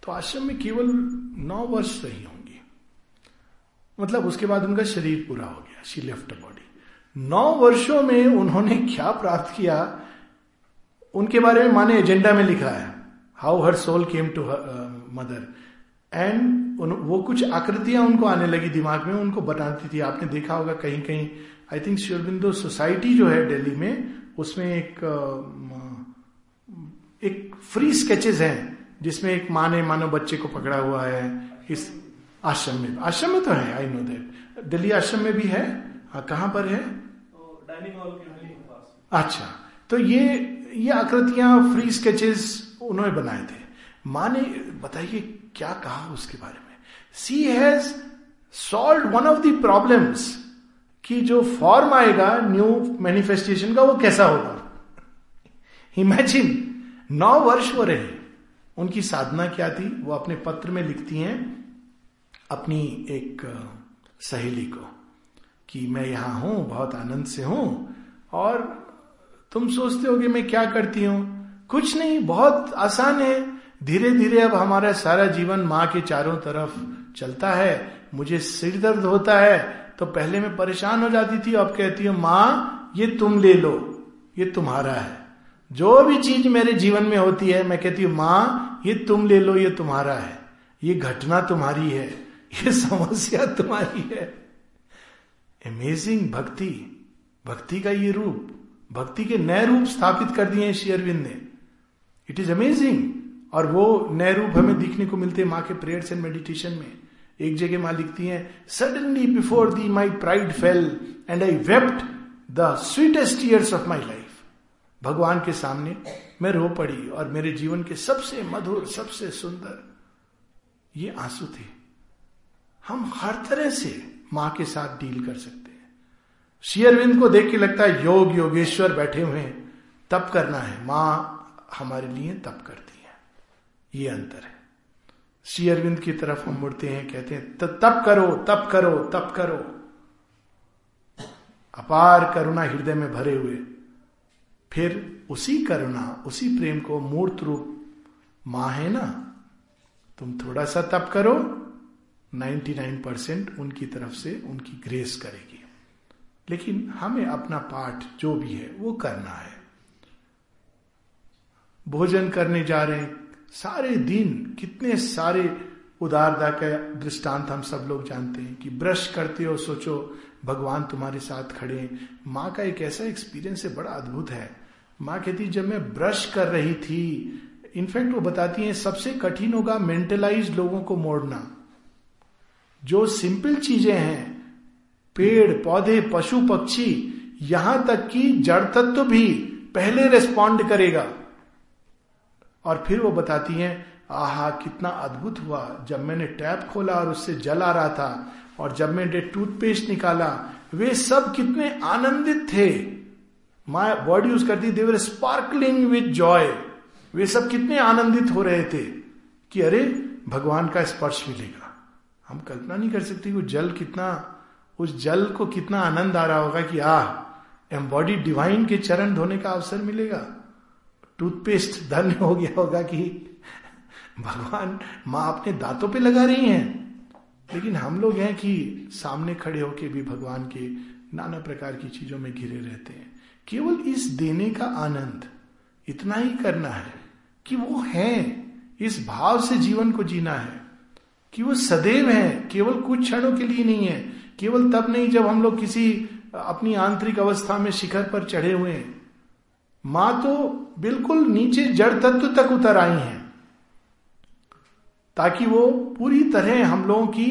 तो आश्रम में केवल नौ वर्ष रही होंगी। मतलब उसके बाद उनका शरीर पूरा हो गया। शी लेफ़्ट बॉडी नौ वर्षों में उन्होंने क्या प्राप्त किया? उनके बारे में माने एजेंडा में लिखा है। How her soul came to mother and वो कुछ आकृतियाँ उनको आने लगी दिमाग में, उनको बताती थी। आपने देखा होगा कहीं कहीं आई थिंक शिवबिंदो सोसाइटी जो है दिल्ली में, उसमें एक एक फ्री स्केचेस हैं, जिसमें एक माँ ने मानो बच्चे को पकड़ा हुआ है इस आश्रम में। आश्रम में तो है आई नो दैट दिल्ली आश्रम में भी है? हाँ कहाँ पर है? अच्छा तो ये ये आकृतियाँ फ्री स्केचेस उन्होंने बनाए थे। माँ ने बताइए, क्या कहा उसके बारे में? She has solved one of the problems कि जो फॉर्म आएगा न्यू मैनिफेस्टेशन का, वो कैसा होगा? इमेजिन नौ वर्ष हो रहे उनकी साधना क्या थी? वो अपने पत्र में लिखती हैं अपनी एक, सहेली को। कि मैं यहाँ हूँ, बहुत आनंद से हूँ। और तुम सोचते हो कि मैं क्या करती हूँ? कुछ नहीं, बहुत आसान है। धीरे धीरे अब हमारा सारा जीवन माँ के चारों तरफ़ चलता है। मुझे सिर दर्द होता है तो पहले मैं परेशान हो जाती थी। अब कहती हूँ, माँ, ये तुम ले लो, ये तुम्हारा है। जो भी चीज़ मेरे जीवन में होती है, मैं कहती हूँ, माँ, ये तुम ले लो, ये तुम्हारा है। ये घटना तुम्हारी है, ये समस्या तुम्हारी है। अमेजिंग भक्ति भक्ति का ये रूप भक्ति के नए रूप स्थापित कर दिए शेयरविंद ने इट इज़ अमेजिंग और वो नए रूप हमें दिखने को मिलते हैं माँ के प्रेयर्स एंड मेडिटेशन में एक जगह माँ लिखती हैं suddenly before thee my pride fell and I wept the sweetest years of my life भगवान के सामने मैं रो पड़ी और मेरे जीवन के सबसे मधुर, सबसे सुंदर ये आँसू थे। हम हर तरह से माँ के साथ डील कर सकते हैं। शेयरविंद को देख के लगता है, योग, योगेश्वर बैठे हुए हैं, तप करना है। माँ हमारे लिए तप करती है। ये अंतर है। श्री अरविंद की तरफ़ हम मुड़ते हैं, कहते हैं तप करो तप करो तप करो। अपार करुणा हृदय में भरे हुए। फिर उसी करुणा, उसी प्रेम को मूर्त रूप, माँ है ना, तुम थोड़ा सा तप करो 99 परसेंट उनकी तरफ़ से उनकी ग्रेस करेगी। लेकिन हमें अपना पाठ जो भी है, वो करना है। भोजन करने जा रहे सारे दिन कितने सारे उदारता का दृष्टांत हम सब लोग जानते हैं कि ब्रश करते हो, सोचो, भगवान तुम्हारे साथ खड़े हैं। माँ का एक ऐसा एक्सपीरियंस है, बड़ा अद्भुत है। माँ कहती, जब मैं ब्रश कर रही थी, इनफैक्ट वो बताती हैं, सबसे कठिन होगा मेंटलाइज लोगों को मोड़ना। जो सिंपल चीज़ें हैं, पेड़, पौधे, पशु, पक्षी, यहाँ तक कि जड़ तत्व भी पहले रेस्पॉन्ड करेगा। और फिर वो बताती हैं, आहा, कितना अद्भुत हुआ। जब मैंने टैप खोला और उससे जल आ रहा था, और जब मैंने टूथपेस्ट निकाला, वे सब कितने आनंदित थे। माय वर्ड यूज़ करती they were sparkling with joy वे सब कितने आनंदित हो रहे थे कि अरे, भगवान का स्पर्श मिलेगा। हम कल्पना नहीं कर सकते वो जल कितना, उस जल को कितना आनंद आ रहा होगा कि, आह एम्बॉडी डिवाइन के चरण धोने का अवसर मिलेगा। टूथपेस्ट धन्य हो गया होगा कि भगवान माँ अपने दांतों पे लगा रही हैं। लेकिन हम लोग हैं कि सामने खड़े होके भी भगवान के नाना प्रकार की चीज़ों में घिरे रहते हैं। केवल इस देने का आनंद इतना ही करना है कि वो है, इस भाव से जीवन को जीना है। कि वो सदैव है, केवल कुछ क्षणों के लिए नहीं है, केवल तब नहीं जब हम लोग किसी अपनी आंतरिक अवस्था में शिखर पर चढ़े हुए हैं। माँ तो बिल्कुल नीचे जड़ तत्व तक उतर आई हैं, ताकि वो पूरी तरह हम लोगों की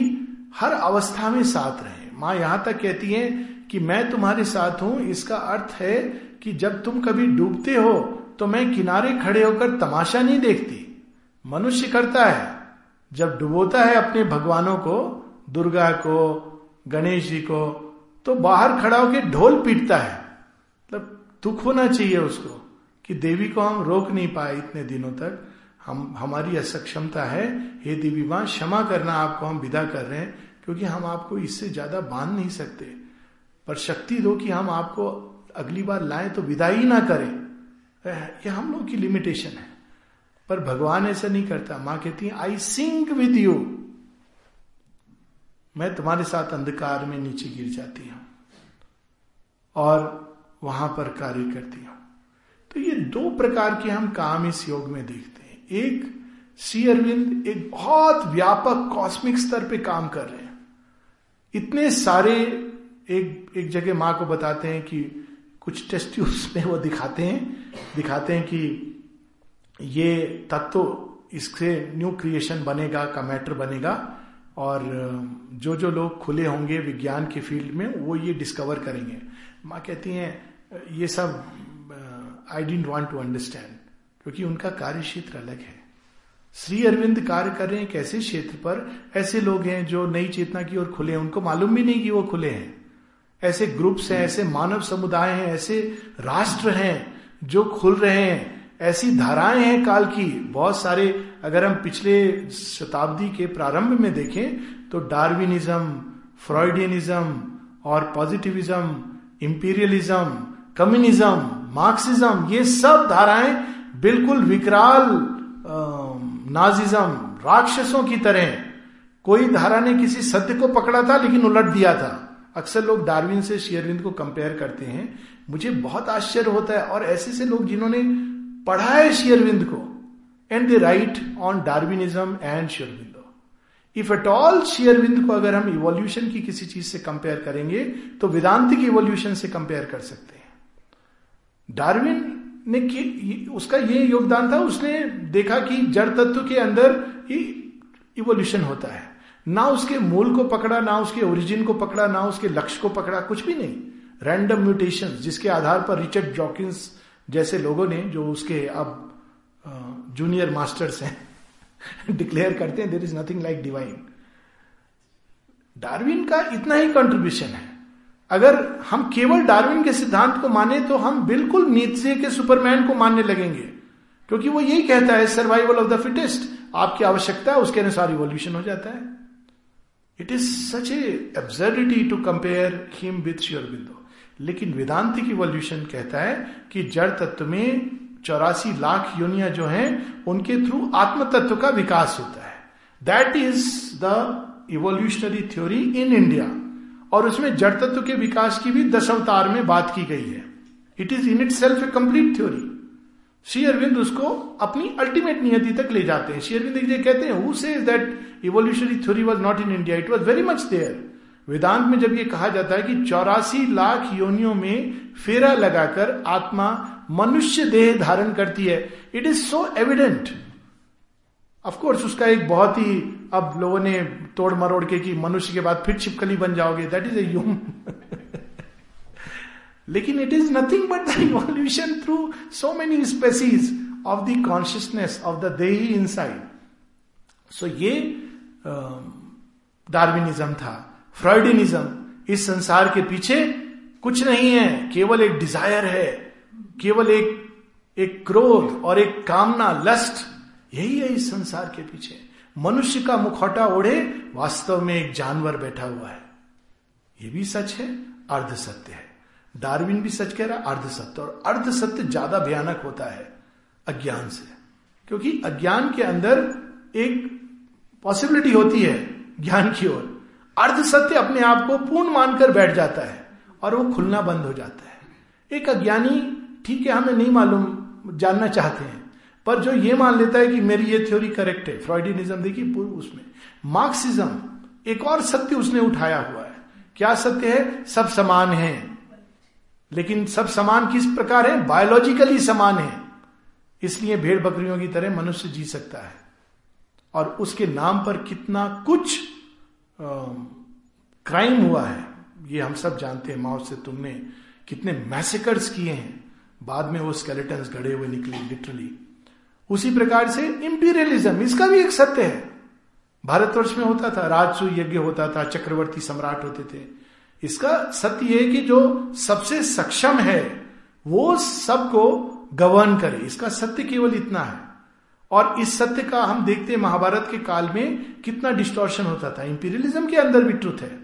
हर अवस्था में साथ रहे। माँ यहाँ तक कहती है कि मैं तुम्हारे साथ हूँ, इसका अर्थ है कि जब तुम कभी डूबते हो तो मैं किनारे खड़े होकर तमाशा नहीं देखती। मनुष्य करता है। जब डुबोता है अपने भगवानों को, दुर्गा को, गणेश जी को तो बाहर खड़ा होकर ढोल पीटता है। मतलब दुख होना चाहिए उसको कि देवी को हम रोक नहीं पाए इतने दिनों तक। हम, हमारी असक्षमता है, हे देवी माँ, क्षमा करना आपको हम विदा कर रहे हैं, क्योंकि हम आपको इससे ज़्यादा बाँध नहीं सकते। पर शक्ति दो कि हम आपको अगली बार लाएँ तो विदा ही ना करें। यह हम लोग की लिमिटेशन है। पर भगवान ऐसा नहीं करता। माँ कहती है आई सिंक विद यू मैं तुम्हारे साथ अंधकार में नीचे गिर जाती हूँ और वहाँ पर कार्य करती हूँ। तो ये दो प्रकार के हम काम इस योग में देखते हैं। एक श्री अरविंद एक बहुत व्यापक कॉस्मिक स्तर पे काम कर रहे हैं। इतने सारे एक एक जगह माँ को बताते हैं कि कुछ टेस्ट में वो दिखाते हैं दिखाते हैं कि ये तत्व इससे न्यू क्रिएशन बनेगा, का मैटर बनेगा। और जो जो लोग खुले होंगे विज्ञान के फ़ील्ड में, वो ये डिस्कवर करेंगे। माँ कहती हैं, ये सब I don't want to understand क्योंकि उनका कार्य क्षेत्र अलग है। श्री अरविंद कार्य कर रहे हैं कैसे क्षेत्र पर? ऐसे लोग हैं जो नई चेतना की ओर खुले हैं, उनको मालूम भी नहीं कि वो खुले हैं। ऐसे ग्रुप्स हैं, ऐसे मानव समुदाय हैं, ऐसे राष्ट्र हैं जो खुल रहे हैं। ऐसी धाराएँ हैं काल की। बहुत सारे, अगर हम पिछले शताब्दी के प्रारंभ में देखें तो डार्विनिज्म, फ्रॉइडियनिज्म और पॉजिटिविज्म इंपीरियलिज्म कम्युनिज्म, मार्क्सिज्म, ये सब धाराएँ बिल्कुल विकराल नाजिज्म, राक्षसों की तरह कोई धारा ने किसी सत्य को पकड़ा था, लेकिन उलट दिया था। अक्सर लोग डार्विन से शेयरविंद को कंपेयर करते हैं। मुझे बहुत आश्चर्य होता है, और ऐसे से लोग जिन्होंने पढ़ा है शेयरविंद को and they write on Darwinism and शेयरविंदो if at all शेयरविंद को अगर हम इवोल्यूशन की किसी चीज़ से कंपेयर करेंगे तो वेदांत की इवोल्यूशन से कंपेयर कर सकते हैं। डार्विन ने उसका ये योगदान था, उसने देखा कि जड़ तत्व के अंदर ही इवोल्यूशन होता है। ना उसके मूल को पकड़ा, ना उसके ओरिजिन को पकड़ा, ना उसके लक्ष्य को पकड़ा, कुछ भी नहीं। रैंडम म्यूटेशन जिसके आधार पर रिचर्ड जॉकिंस जैसे लोगों ने जो उसके अब जूनियर मास्टर्स हैं डिक्लेयर करते हैं there is nothing like divine Darwin का इतना ही कंट्रीब्यूशन है। अगर हम केवल डार्विन के सिद्धांत को माने तो हम बिल्कुल नीचे के सुपरमैन को मानने लगेंगे। क्योंकि वो यही कहता है सर्वाइवल ऑफ़ द फिटेस्ट आपकी आवश्यकता है उसके अनुसार इवोल्यूशन हो जाता है। It is such absurdity to compare him with Sri Aurobindo लेकिन वेदांतिक इवोल्यूशन कहता है कि जड़ तत्व में चौरासी लाख योनिया जो हैं, उनके थ्रू आत्म तत्व का विकास होता है। That is the evolutionary theory in India और उसमें जड़ तत्व के विकास की भी दस अवतार में बात की गई है। It is in itself a complete theory Shri Aurobindo उसको अपनी अल्टीमेट नियति तक ले जाते हैं। श्री अरविंद कहते हैं who says that evolutionary theory was not in India it was very much there Vedanta में जब ये कहा जाता है कि चौरासी लाख योनियों में फेरा लगाकर आत्मा मनुष्य देह धारण करती है it is so evident of course उसका एक बहुत ही, अब लोगों ने तोड़ मरोड़ के कि मनुष्य के बाद फिर छिपकली बन जाओगे दैट इज़ ह्यूम लेकिन it is nothing but the evolution through so many species of the consciousness of the they inside so ये डार्विनिज्म था। फ्रॉइडिनिज्म इस संसार के पीछे कुछ नहीं है, केवल एक डिज़ायर है, केवल एक एक क्रोध और एक कामना लस्ट यही है इस संसार के पीछे। मनुष्य का मुखौटा ओढ़े, वास्तव में एक जानवर बैठा हुआ है। यह भी सच है, अर्ध सत्य है। डार्विन भी सच कह रहा है, अर्ध सत्य। और अर्ध सत्य ज़्यादा भयानक होता है, अज्ञान से। क्योंकि अज्ञान के अंदर एक पॉसिबिलिटी होती है, ज्ञान की ओर। अर्ध सत्य अपने आप को पूर्ण मानकर बैठ जाता है और वो खुलना बंद हो जाता है। एक अज्ञानी, ठीक है, हमें नहीं मालूम, जानना चाहते हैं, पर जो ये मान लेता है कि मेरी ये थ्योरी करेक्ट है फ्रॉइडिनिज्म देखिए उसमें। मार्क्सिज्म एक और सत्य उसने उठाया हुआ है। क्या सत्य है? सब समान है। लेकिन सब समान किस प्रकार है? बायोलॉजिकली समान है। इसलिए भेड़ बकरियों की तरह मनुष्य जी सकता है। और उसके नाम पर कितना कुछ क्राइम हुआ है। ये हम सब जानते हैं, माओ से तुमने कितने मैसेकर्स किए हैं। बाद में वो स्केलेटन गड़े हुए निकले लिटरली उसी प्रकार से इंपीरियलिज्म इसका भी एक सत्य है। भारतवर्ष में होता था राजसु यज्ञ होता था, चक्रवर्ती सम्राट होते थे। इसका सत्य है कि जो सबसे सक्षम है, वो सबको गवर्न करे। इसका सत्य केवल इतना है। और इस सत्य का हम देखते हैं महाभारत के काल में कितना डिस्टोर्शन होता था। इंपीरियलिज्म के अंदर भी ट्रुथ है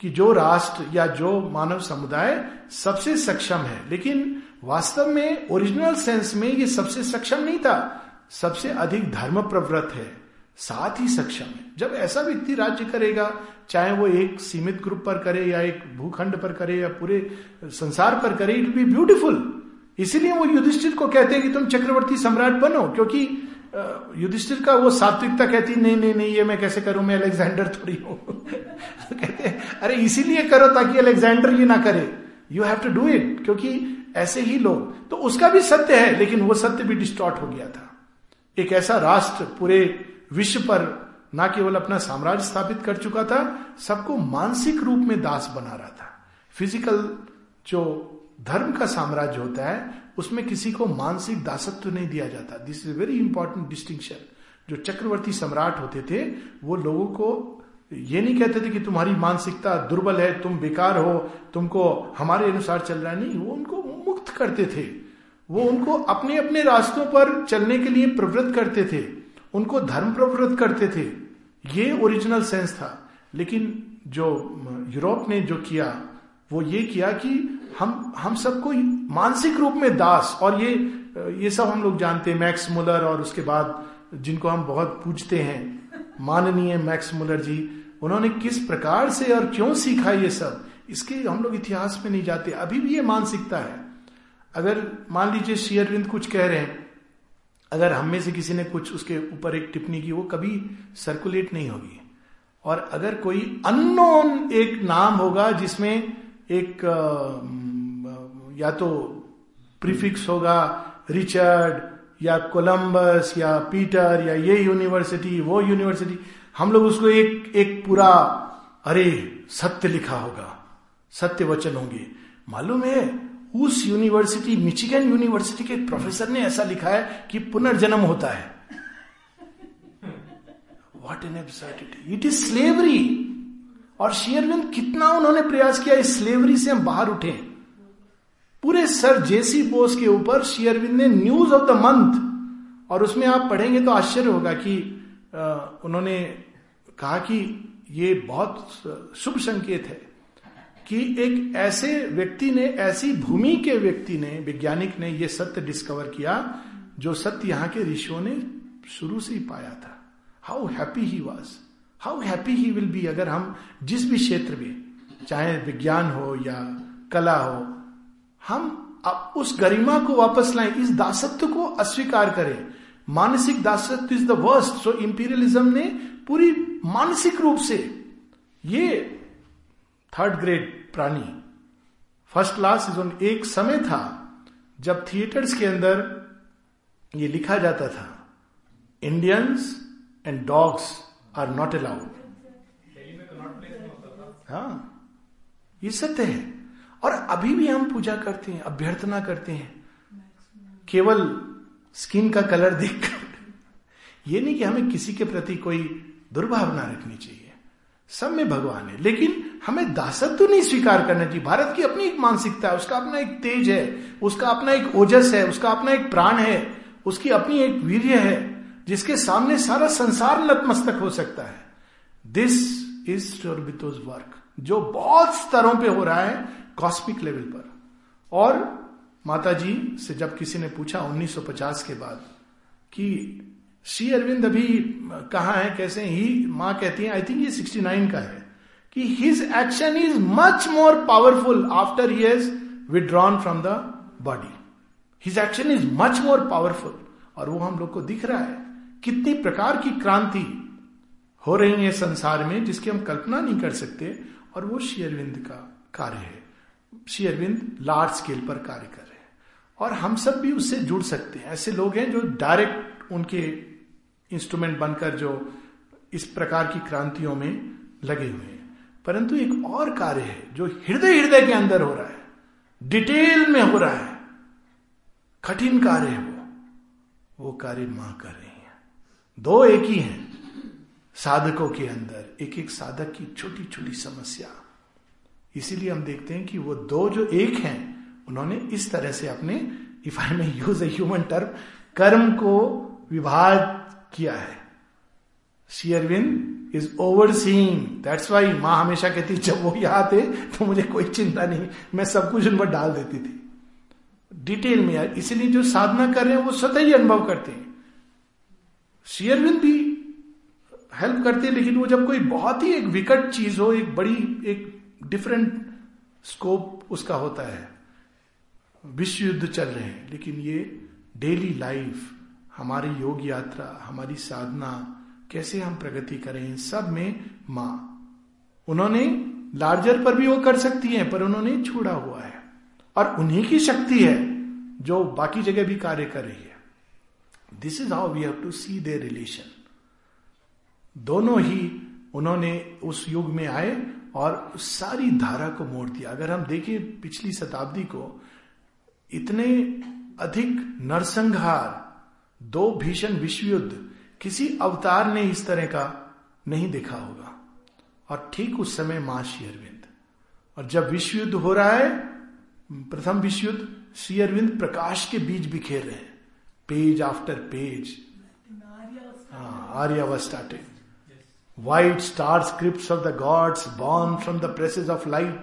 कि जो राष्ट्र या जो मानव समुदाय सबसे सक्षम है। लेकिन वास्तव में ओरिजिनल सेंस में ये सबसे सक्षम नहीं था। सबसे अधिक धर्म प्रवृत्त है। साथ ही सक्षम है। जब ऐसा व्यक्ति राज्य करेगा, चाहे वो एक सीमित ग्रुप पर करे या एक भूखंड पर करे या पूरे संसार पर करे इट बी ब्यूटिफुल इसीलिए वो युधिष्ठिर को कहते हैं कि तुम चक्रवर्ती सम्राट बनो, क्योंकि युधिष्ठिर का वो सात्विकता कहती, नहीं नहीं नहीं, ये मैं कैसे करूँ? मैं अलेक्जेंडर थोड़ी हूँ। कहते अरे, इसीलिए करो ताकि अलेक्जेंडर ये ना करे। You have to do it क्योंकि ऐसे ही लोग तो उसका भी सत्य है, लेकिन वो सत्य भी डिस्टॉर्ट हो गया था। एक ऐसा राष्ट्र पूरे विश्व पर ना केवल अपना साम्राज्य स्थापित कर चुका था, सबको मानसिक रूप में दास बना रहा था। फ़िज़िकल जो धर्म का साम्राज्य होता है उसमें किसी को मानसिक दासत्व नहीं दिया जाता। This is very important distinction जो चक्रवर्ती सम्राट होते थे, वो लोगों को ये नहीं कहते थे कि तुम्हारी मानसिकता दुर्बल है, तुम बेकार हो, तुमको हमारे अनुसार चल रहा नहीं, वो उनको मुक्त करते थे। वो उनको अपने अपने रास्तों पर चलने के लिए प्रवृत्त करते थे। उनको धर्म प्रवृत्त करते थे। ये ओरिजिनल सेंस था। लेकिन जो यूरोप ने जो किया, वो ये किया कि हम हम सबको मानसिक रूप में दास, और ये ये सब हम लोग जानते हैं, मैक्स मुलर और उसके बाद जिनको हम बहुत पूछते हैं। माननीय मैक्स मुलर जी, उन्होंने किस प्रकार से और क्यों सीखा ये सब? इसके हम लोग इतिहास में नहीं जाते, अभी भी ये मानसिकता है। अगर मान लीजिए शेयरविंद कुछ कह रहे हैं, अगर हम में से किसी ने कुछ उसके ऊपर एक टिप्पणी की, वो कभी सर्कुलेट नहीं होगी। और अगर कोई अननोन एक नाम होगा जिसमें एक या तो प्रीफिक्स होगा रिचर्ड या कोलंबस या पीटर या ये यूनिवर्सिटी, वो यूनिवर्सिटी। हम लोग उसको एक एक पूरा, अरे, सत्य लिखा होगा। सत्य वचन होंगे। मालूम है, उस यूनिवर्सिटी, मिचिगन यूनिवर्सिटी के प्रोफेसर ने ऐसा लिखा है कि पुनर्जन्म होता है। What N absurdity it is slavery और शेयरविंद कितना उन्होंने प्रयास किया, इस स्लेवरी से हम बाहर उठे पूरे सर जेसी बोस के ऊपर शेयरविंद ने न्यूज़ ऑफ़ द मंथ और उसमें आप पढ़ेंगे तो आश्चर्य होगा कि उन्होंने कहा कि ये बहुत शुभ संकेत है कि एक ऐसे व्यक्ति ने, ऐसी भूमि के व्यक्ति ने, वैज्ञानिक ने यह सत्य डिस्कवर किया, जो सत्य यहाँ के ऋषियों ने शुरू से ही पाया था। How happy he was how happy he will be अगर हम जिस भी क्षेत्र में, चाहे विज्ञान हो या कला हो, हम उस गरिमा को वापस लाएँ, इस दासत्व को अस्वीकार करें। मानसिक दासत्व is the worst so imperialism ने पूरी मानसिक रूप से ये थर्ड ग्रेड प्राणी फ़र्स्ट क्लास इज़ ऑन एक समय था, जब थिएटर्स के अंदर ये लिखा जाता था Indians and dogs are not allowed हाँ ये सत्य है। और अभी भी हम पूजा करते हैं, अभ्यर्थना करते हैं। केवल स्किन का कलर देखकर। ये नहीं कि हमें किसी के प्रति कोई दुर्भावना रखनी चाहिए। सब में भगवान है। लेकिन हमें दासत्व नहीं स्वीकार करना चाहिए। भारत की अपनी एक मानसिकता है, उसका अपना एक तेज है, उसका अपना एक ओजस है, उसका अपना एक प्राण है, उसकी अपनी एक वीर्य है। जिसके सामने सारा संसार नतमस्तक हो सकता है। दिस इज़ टोरबितोज वर्क जो बहुत स्तरों पे हो रहा है कॉस्मिक लेवल पर। और माता जी से जब किसी ने पूछा 1950 के बाद कि, श्री अरविंद अभी कहा है, कैसे ही? माँ कहती है आई थिंक ये 69 का है। कि his action is much more powerful after he has withdrawn from the body his action is much more powerful और वो हम लोग को दिख रहा है। कितनी प्रकार की क्रांति हो रही है संसार में जिसकी हम कल्पना नहीं कर सकते, और वो शेयरविंद का कार्य है। शेयरविंद लार्ज स्केल पर कार्य कर रहे हैं। और हम सब भी उससे जुड़ सकते हैं। ऐसे लोग हैं जो डायरेक्ट उनके इंस्ट्रूमेंट बनकर जो इस प्रकार की क्रांतियों में लगे हुए हैं। परंतु एक और कार्य है जो हृदय हृदय के अंदर हो रहा है। डिटेल में हो रहा है। कठिन कार्य है वो। वो कार्य माँ कर रहे दो एक ही हैं, साधकों के अंदर एक एक साधक की छोटी छोटी समस्या। इसीलिए हम देखते हैं कि वो दो जो एक हैं, उन्होंने इस तरह से अपने if I may use A human term कर्म को विभाग किया है। शेयरविंद is over seeing that's why माँ हमेशा कहती जब वो यहाँ थे तो मुझे कोई चिंता नहीं, मैं सब कुछ उन पर डाल देती थी। डिटेल में यार, इसीलिए जो साधना कर रहे हैं, वो स्वतः ही अनुभव करते हैं। शेयरविंद भी हेल्प करते हैं, लेकिन वो जब कोई बहुत ही एक विकट चीज़ हो, एक बड़ी, एक डिफरेंट स्कोप उसका होता है। विश्व युद्ध चल रहे हैं, लेकिन ये डेली लाइफ हमारी योग यात्रा, हमारी साधना, कैसे हम प्रगति करें, इन सब में माँ। उन्होंने लार्जर पर भी वो कर सकती हैं, पर उन्होंने छोड़ा हुआ है। और उन्हीं की शक्ति है, जो बाकी जगह भी कार्य कर रही है। This is how we have to see their relation दोनों ही उन्होंने उस युग में आए और उस सारी धारा को मोड़ दिया। अगर हम देखें पिछली शताब्दी को, इतने अधिक नरसंहार, दो भीषण विश्व युद्ध किसी अवतार ने इस तरह का नहीं देखा होगा। और ठीक उस समय माँ श्री अरविंद। और जब विश्व युद्ध हो रहा है, प्रथम विश्व युद्ध अरविंद प्रकाश के बीच बिखेर रहे हैं। Page after page Arya started White star scripts of the gods born from the presses of light,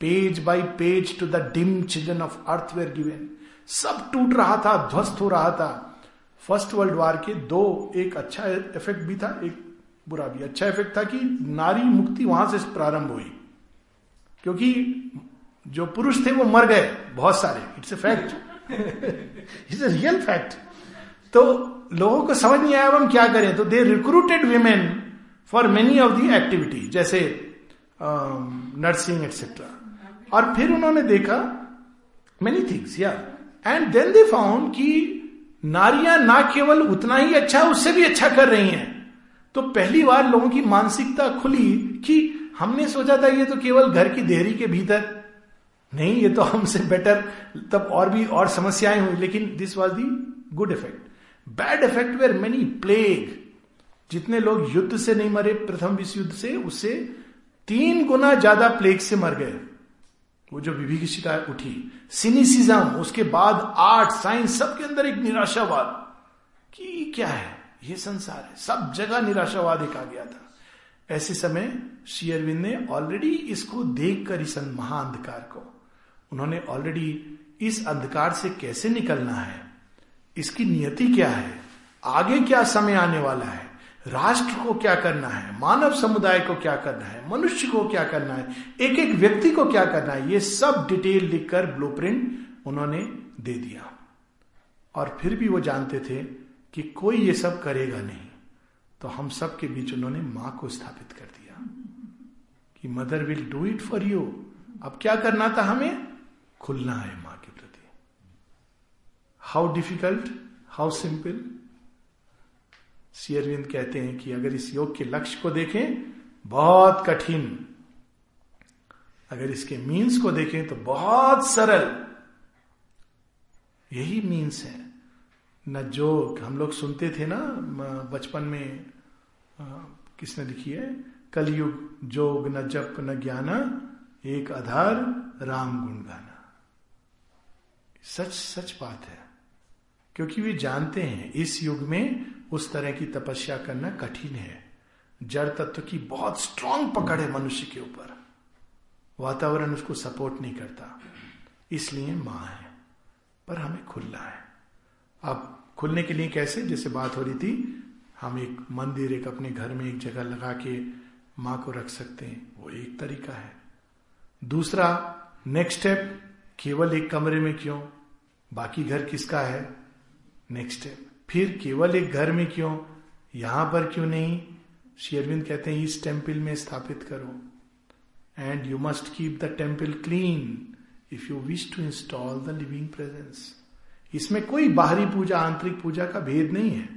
page by page to the dim children of earth were given. सब टूट रहा था ध्वस्त हो रहा था। फ़र्स्ट वर्ल्ड वॉर के दो एक अच्छा इफ़ेक्ट भी था एक बुरा भी। अच्छा इफ़ेक्ट था कि नारी मुक्ति वहाँ से प्रारंभ हुई। क्योंकि जो पुरुष थे वो मर गए बहुत सारे। It's a fact it's a real fact तो लोगों को समझ नहीं आया अब हम क्या करें? तो they recruited women for many of the activity जैसे नर्सिंग एक्सेट्रा और फिर उन्होंने देखा मेनी थिंग्स या एंड देन दे फाउंड कि नारियाँ ना केवल उतना ही अच्छा उससे भी अच्छा कर रही हैं। तो पहली बार लोगों की मानसिकता खुली कि हमने सोचा था ये तो केवल घर की देहरी के भीतर नहीं, ये तो हमसे बेटर तब और भी और समस्याएँ हुई, लेकिन this was the good effect bad effect were many plague जितने लोग युद्ध से नहीं मरे, प्रथम विश्व युद्ध से, उससे तीन गुना ज़्यादा प्लेग से मर गए। वो जो विभिषिका उठी। सिनिसिज्म उसके बाद आर्ट साइंस सबके अंदर एक निराशावाद। कि क्या है? ये संसार है। सब जगह निराशावाद एक आ गया था। ऐसे समय शेयरविंद ने ऑलरेडी इसको देखकर इस महाअंधकार को उन्होंने ऑलरेडी इस अंधकार से कैसे निकलना है? इसकी नियति क्या है? आगे क्या समय आने वाला है? राष्ट्र को क्या करना है? मानव समुदाय को क्या करना है? मनुष्य को क्या करना है? एक एक व्यक्ति को क्या करना है? ये सब डिटेल लिखकर ब्लूप्रिंट उन्होंने दे दिया। और फिर भी वो जानते थे कि कोई ये सब करेगा नहीं। तो हम सब के बीच उन्होंने माँ को स्थापित कर दिया। कि mother will do it for you. अब क्या करना था हमें? खुलना है माँ के प्रति। हाउ डिफ़िकल्ट हाउ सिंपल शेयरविंद कहते हैं कि अगर इस योग के लक्ष्य को देखें, बहुत कठिन। अगर इसके मीन्स को देखें तो बहुत सरल। यही मीन्स है। न जोग हम लोग सुनते थे ना बचपन में किसने लिखी है? कलयुग जोग, न जप, न ज्ञान, एक आधार, राम गुण गाना सच सच बात है। क्योंकि वे जानते हैं, इस युग में उस तरह की तपस्या करना कठिन है। जड़ तत्व की बहुत स्ट्रांग पकड़ है मनुष्य के ऊपर। वातावरण उसको सपोर्ट नहीं करता। इसलिए माँ है, पर हमें खुलना है। अब खुलने के लिए कैसे? जैसे बात हो रही थी, हम एक मंदिर, एक अपने घर में एक जगह लगा के माँ को रख सकते हैं। वो एक तरीका है। दूसरा नेक्स्ट स्टेप केवल एक कमरे में क्यों? बाकी घर किसका है? नेक्स्ट स्टेप फिर केवल एक घर में क्यों? यहाँ पर क्यों नहीं? श्री अरविंद कहते हैं, इस टेंपल में स्थापित करो। And you must keep the temple clean if you wish to install the living presence इसमें कोई बाहरी पूजा, आंतरिक पूजा का भेद नहीं है।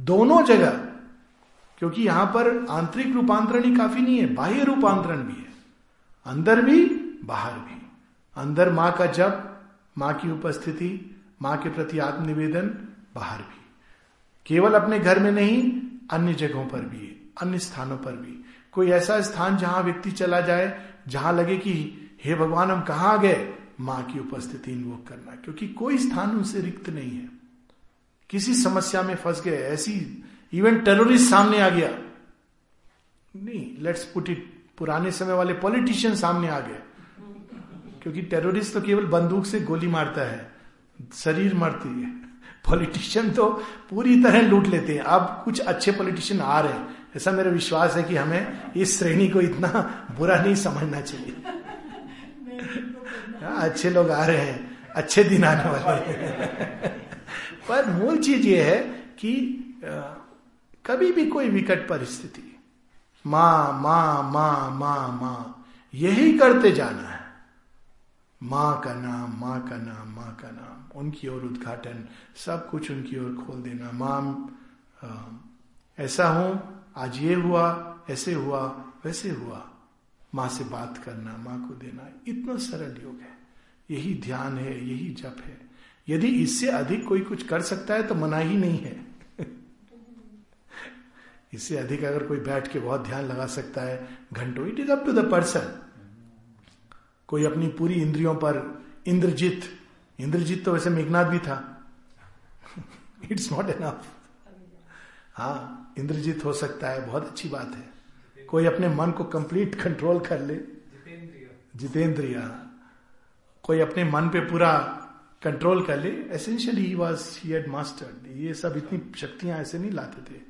दोनों जगह। क्योंकि यहाँ पर आंतरिक रूपांतरण ही काफ़ी नहीं है, बाह्य रूपांतरण भी है। अंदर भी, बाहर भी। अंदर माँ का जप माँ की उपस्थिति, माँ के प्रति आत्मनिवेदन, बाहर भी। केवल अपने घर में नहीं, अन्य जगहों पर भी, अन्य स्थानों पर भी। कोई ऐसा स्थान जहाँ व्यक्ति चला जाए, जहाँ लगे कि, हे भगवान, हम कहा गए? माँ की उपस्थिति इन्वोक करना। क्योंकि कोई स्थान उनसे रिक्त नहीं है। किसी समस्या में फंस गए, ऐसी इवन टेररिस्ट सामने आ गया। नहीं लेट्स पुट इट पुराने समय वाले पॉलिटिशियन सामने आ गए। क्योंकि टेररिस्ट तो केवल बंदूक से गोली मारता है शरीर मरती है। पॉलिटिशियन तो पूरी तरह लूट लेते हैं। अब कुछ अच्छे पॉलिटिशियन आ रहे हैं। ऐसा मेरा विश्वास है कि हमें इस श्रेणी को इतना बुरा नहीं समझना चाहिए। हाँ, अच्छे लोग आ रहे हैं। अच्छे दिन आने वाले हैं। पर मूल चीज़ ये है कि कभी भी कोई विकट परिस्थिति माँ माँ माँ माँ माँ यही करते जाना है। माँ का नाम, माँ का नाम, माँ का नाम। उनकी ओर उद्घाटन, सब कुछ उनकी ओर खोल देना। माँ ऐसा हूँ, आज ये हुआ, ऐसे हुआ, वैसे हुआ। माँ से बात करना, माँ को देना, इतना सरल योग है। यही ध्यान है, यही जप है। यदि इससे अधिक कोई कुछ कर सकता है तो मना ही नहीं है। इससे अधिक अगर कोई बैठ के बहुत ध्यान लगा सकता है, घंटों it is up to the person कोई अपनी पूरी इंद्रियों पर इंद्रजीत इंद्रजीत तो वैसे मेघनाथ भी था। इट्स नॉट एनफ हाँ इंद्रजीत हो सकता है, बहुत अच्छी बात है। कोई अपने मन को कंप्लीट कंट्रोल कर ले। जितेंद्रिया। कोई अपने मन पे पूरा कंट्रोल कर ले। Essentially he was he had mastered ये सब इतनी शक्तियाँ ऐसे नहीं लाते थे।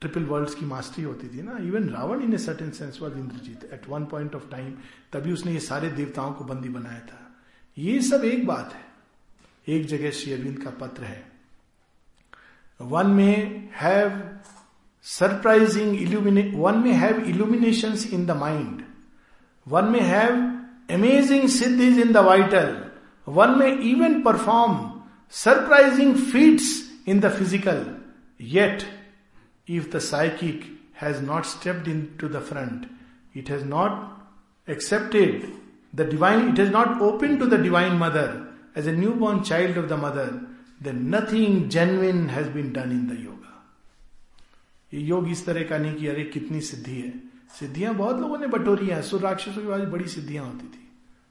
ट्रिपल वर्ल्ड्स की मास्टरी होती थी ना। Even Ravan in a certain sense was Indrajit at one point of time तभी उसने ये सारे देवताओं को बंदी बनाया था। ये सब एक बात है। एक जगह श्री अरविंद का पत्र है। One may have surprising illumine one may have illumination in the mind one may have amazing siddhi in the vital one may even perform surprising feats in the physical yet if the psychic has not stepped into the front, it has not accepted the divine, it has not opened to the divine mother as a newborn child of the mother, then nothing genuine has been done in the yoga. ये योग इस तरह का नहीं कि अरे कितनी सिद्धि है सिद्धियाँ बहुत लोगों ने बटोरी हैं सुर राक्षसों के पास बड़ी सिद्धियाँ होती थी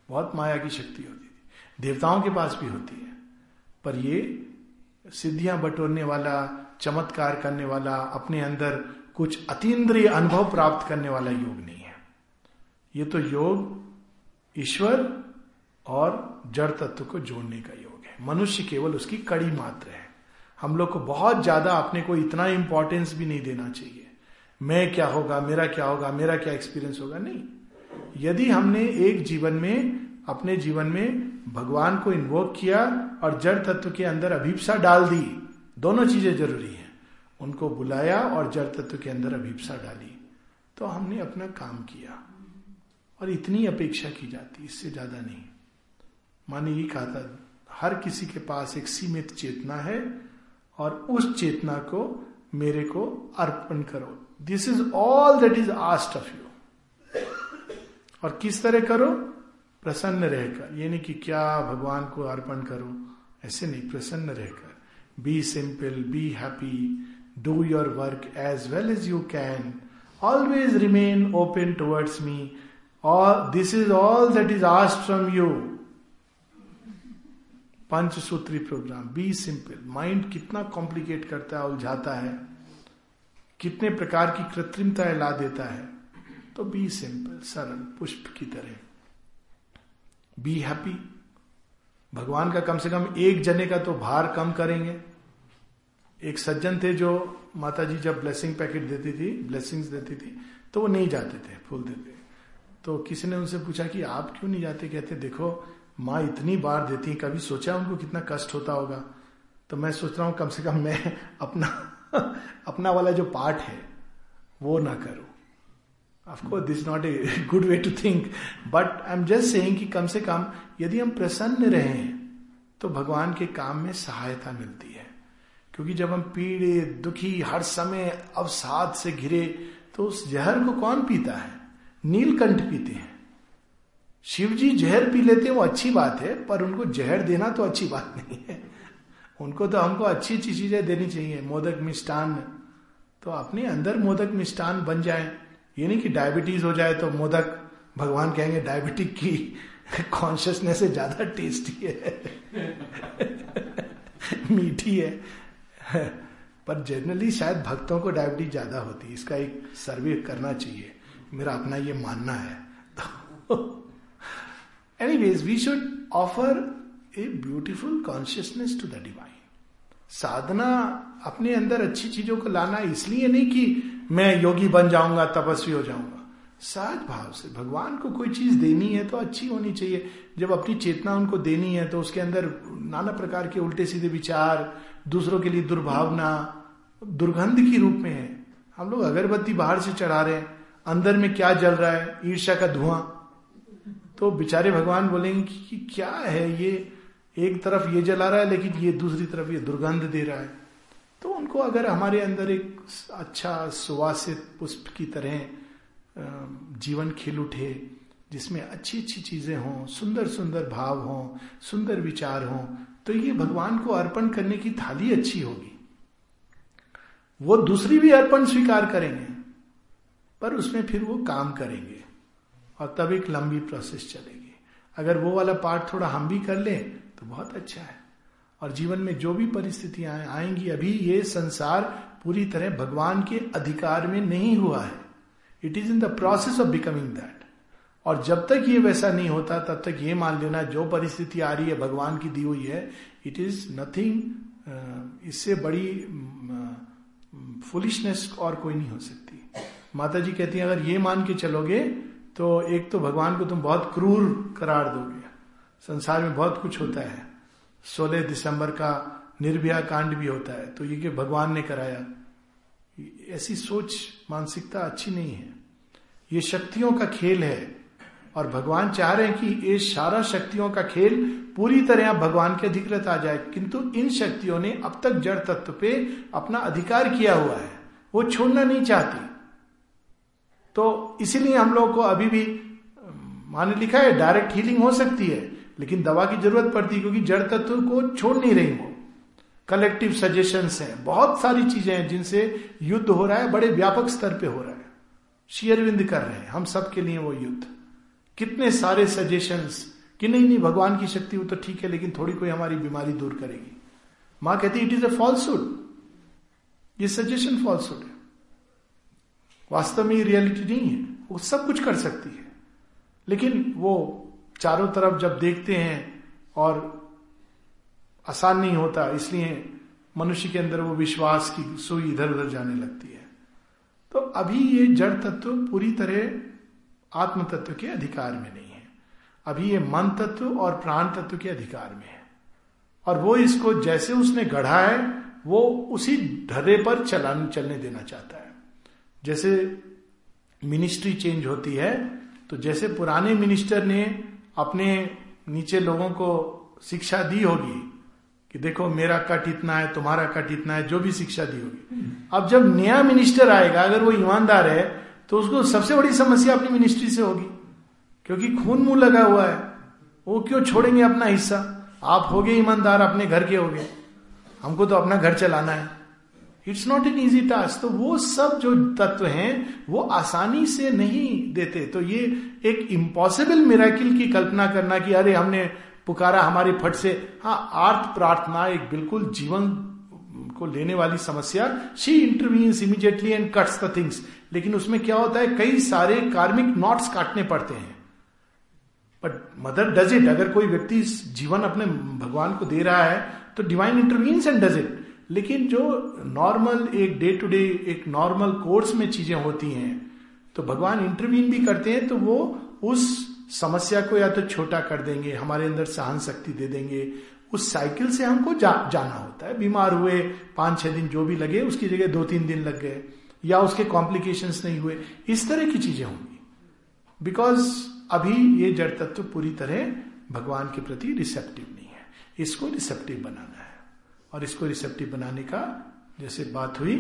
बहुत माया की शक्ति होती थी देवताओं के पास भी होती है पर ये सिद्धियाँ बटोरने वाला चमत्कार करने वाला, अपने अंदर कुछ अतीन्द्रिय अनुभव प्राप्त करने वाला योग नहीं है। ये तो योग ईश्वर और जड़ तत्व को जोड़ने का योग है। मनुष्य केवल उसकी कड़ी मात्र है। हम लोग को बहुत ज़्यादा अपने को इतना इंपॉर्टेंस भी नहीं देना चाहिए। मैं क्या होगा, मेरा क्या होगा, मेरा क्या एक्सपीरियंस होगा? नहीं। यदि हमने एक जीवन में, अपने जीवन में भगवान को इन्वोक किया और जड़ तत्व के अंदर अभिप्सा डाल दी दोनों चीज़ें ज़रूरी हैं। उनको बुलाया और जड़ तत्व के अंदर अभिप्सा डाली। तो हमने अपना काम किया। और इतनी अपेक्षा की जाती, इससे ज़्यादा नहीं। माने ये कहा था, हर किसी के पास एक सीमित चेतना है और उस चेतना को मेरे को अर्पण करो। This is all that is asked of you और किस तरह करो? प्रसन्न रहकर। ये नहीं कि क्या भगवान को अर्पण करो, ऐसे नहीं। प्रसन्न रहकर। Be simple be happy do your work as well as you can always remain open towards me और this is all that is asked from you पंचसूत्री programme be simple mind कितना कॉम्प्लिकेट करता है, उलझाता है। कितने प्रकार की कृत्रिमता ला देता है। तो बी सिंपल सरल, पुष्प की तरह। बी हैप्पी भगवान का कम से कम एक जने का तो भार कम करेंगे। एक सज्जन थे जो माता जी जब ब्लेसिंग पैकेट देती थी ब्लेसिंग्स देती थी तो वो नहीं जाते थे, फूल देते। तो किसी ने उनसे पूछा कि आप क्यों नहीं जाते? कहते, देखो, माँ इतनी बार देती है, कभी सोचा उनको कितना कष्ट होता होगा? तो मैं सोच रहा हूँ कम से कम मैं अपना अपना वाला जो पार्ट है, वो ना करूँ। Of course this not a good way to think but I am just saying कि कम से कम यदि हम प्रसन्न रहें तो भगवान के काम में सहायता मिलती है। क्योंकि जब हम पीड़े, दुखी, हर समय अवसाद से घिरे तो उस जहर को कौन पीता है? नीलकंठ पीते हैं। शिव जी जहर पी लेते हैं, वो अच्छी बात है, पर उनको जहर देना तो अच्छी बात नहीं है। उनको तो हमको अच्छी अच्छी चीज़ें देनी चाहिए, मोदक मिष्टान तो अपने अंदर मोदक मिष्टान बन जाए। ये नहीं कि डायबिटीज़ हो जाए तो मोदक, भगवान कहेंगे डायबिटिक की कॉन्शियसनेस से ज़्यादा टेस्टी है। मीठी है। पर जनरली शायद भक्तों को डायबिटीज़ ज़्यादा होती है। इसका एक सर्वे करना चाहिए। मेरा अपना ये मानना है। Anyways we should offer a beautiful consciousness to the divine sadhana अपने अंदर अच्छी चीज़ों को लाना इसलिए नहीं कि मैं योगी बन जाऊँगा, तपस्वी हो जाऊँगा। सहज भाव से। भगवान को कोई चीज़ देनी है तो अच्छी होनी चाहिए। जब अपनी चेतना उनको देनी है तो उसके अंदर नाना प्रकार के उल्टे सीधे विचार, दूसरों के लिए दुर्भावना, दुर्गंध की रूप में है। हम लोग अगरबत्ती बाहर से चढ़ा रहे हैं, अंदर में क्या जल रहा है? ईर्षा का धुआँ। तो बेचारे भगवान बोलेंगे कि क्या है ये? एक तरफ़ ये जला रहा है, लेकिन ये दूसरी तरफ़ ये दुर्गंध दे रहा है। तो उनको अगर हमारे अंदर एक अच्छा सुवासित पुष्प की तरह जीवन खिल उठे, जिसमें अच्छी अच्छी चीज़ें हों सुंदर सुंदर भाव हों, सुंदर विचार हों तो ये भगवान को अर्पण करने की थाली अच्छी होगी। वो दूसरी भी अर्पण स्वीकार करेंगे, पर उसमें फिर वो काम करेंगे, और तब एक लंबी प्रोसेस चलेगी। अगर वो वाला पार्ट थोड़ा हम भी कर लें तो बहुत अच्छा है। और जीवन में जो भी परिस्थितियाँ आएँगी, अभी ये संसार पूरी तरह भगवान के अधिकार में नहीं हुआ है। It is in the process of becoming that और जब तक ये वैसा नहीं होता, तब तक ये मान लेना, जो परिस्थिति आ रही है, भगवान की दी हुई है इट इज़ नथिंग इससे बड़ी फुलिशनेस और कोई नहीं हो सकती। माता जी कहती हैं, अगर ये मान के चलोगे तो एक तो भगवान को तुम बहुत क्रूर करार दोगे। संसार में बहुत कुछ होता है। सोलह दिसंबर का निर्भया कांड भी होता है। तो ये कि भगवान ने कराया। ऐसी सोच मानसिकता अच्छी नहीं है। ये शक्तियों का खेल है और भगवान चाह रहे हैं कि ये सारा शक्तियों का खेल पूरी तरह भगवान के अधिकृत आ जाए। किंतु इन शक्तियों ने अब तक जड़ तत्व पे अपना अधिकार किया हुआ है। वो छोड़ना नहीं चाहती। तो इसीलिए हम लोग को अभी भी, माने लिखा है, डायरेक्ट हीलिंग हो सकती है, लेकिन दवा की ज़रूरत पड़ती है क्योंकि जड़ तत्व को छोड़ नहीं रही वो। कलेक्टिव सजेशंस हैं। बहुत सारी चीज़ें हैं जिनसे युद्ध हो रहा है, बड़े व्यापक स्तर पे हो रहा है। शेयरविंद कर रहे हैं, हम सब के लिए वो युद्ध। कितने सारे सजेशंस कि नहीं नहीं, भगवान की शक्ति हो तो ठीक है, लेकिन थोड़ी कोई हमारी बीमारी दूर करेगी। माँ कहती इट इज़ अ फॉल्सुड ये सजेशन फॉल्सुड है। वास्तव में रियलिटी नहीं है। वो सब कुछ कर सकती है। लेकिन वो चारों तरफ़ जब देखते हैं और आसान नहीं होता, इसलिए मनुष्य के अंदर वो विश्वास की सुई इधर उधर जाने लगती है। तो अभी ये जड़ तत्व पूरी तरह आत्म तत्व के अधिकार में नहीं है। अभी ये मन तत्व और प्राण तत्व के अधिकार में है। और वो इसको जैसे उसने गढ़ा है, वो उसी ढर्रे पर चलान, चलने देना चाहता है। जैसे मिनिस्ट्री चेंज होती है तो जैसे पुराने मिनिस्टर ने अपने नीचे लोगों को शिक्षा दी होगी कि देखो, मेरा कट इतना है, तुम्हारा कट इतना है, जो भी शिक्षा दी होगी। अब जब नया मिनिस्टर आएगा, अगर वो ईमानदार है तो उसको सबसे बड़ी समस्या अपनी मिनिस्ट्री से होगी। क्योंकि खून मुँह लगा हुआ है। वो क्यों छोड़ेंगे अपना हिस्सा? आप हो गए ईमानदार, अपने घर के हो गए। हमको तो अपना घर चलाना है। It's not an easy task तो वो सब जो तत्व हैं, वो आसानी से नहीं देते। तो ये एक इम्पॉसिबल मिराकिल की कल्पना करना कि अरे हमने पुकारा हमारे फट से हाँ आर्थ प्रार्थना एक बिल्कुल जीवन को लेने वाली समस्या। She intervenes immediately and cuts the things लेकिन उसमें क्या होता है, कई सारे कार्मिक नॉट्स काटने पड़ते हैं। बट मदर डज इट अगर कोई व्यक्ति जीवन अपने भगवान को दे रहा है तो divine intervenes and does it लेकिन जो नॉर्मल एक डे टू डे एक नॉर्मल कोर्स में चीज़ें होती हैं तो भगवान इंटरवीन भी करते हैं तो वो उस समस्या को या तो छोटा कर देंगे हमारे अंदर सहन शक्ति दे देंगे। उस साइकिल से हमको जा, जाना होता है। बीमार हुए पाँच छह दिन जो भी लगे उसकी जगह दो तीन दिन लग गए या उसके कॉम्प्लिकेशंस नहीं हुए। इस तरह की चीज़ें होंगी। बिकॉज़ अभी ये जड़ तत्व पूरी तरह भगवान के प्रति रिसेप्टिव नहीं है। इसको रिसेप्टिव बनाना है। और इसको रिसेप्टिव बनाने का जैसे बात हुई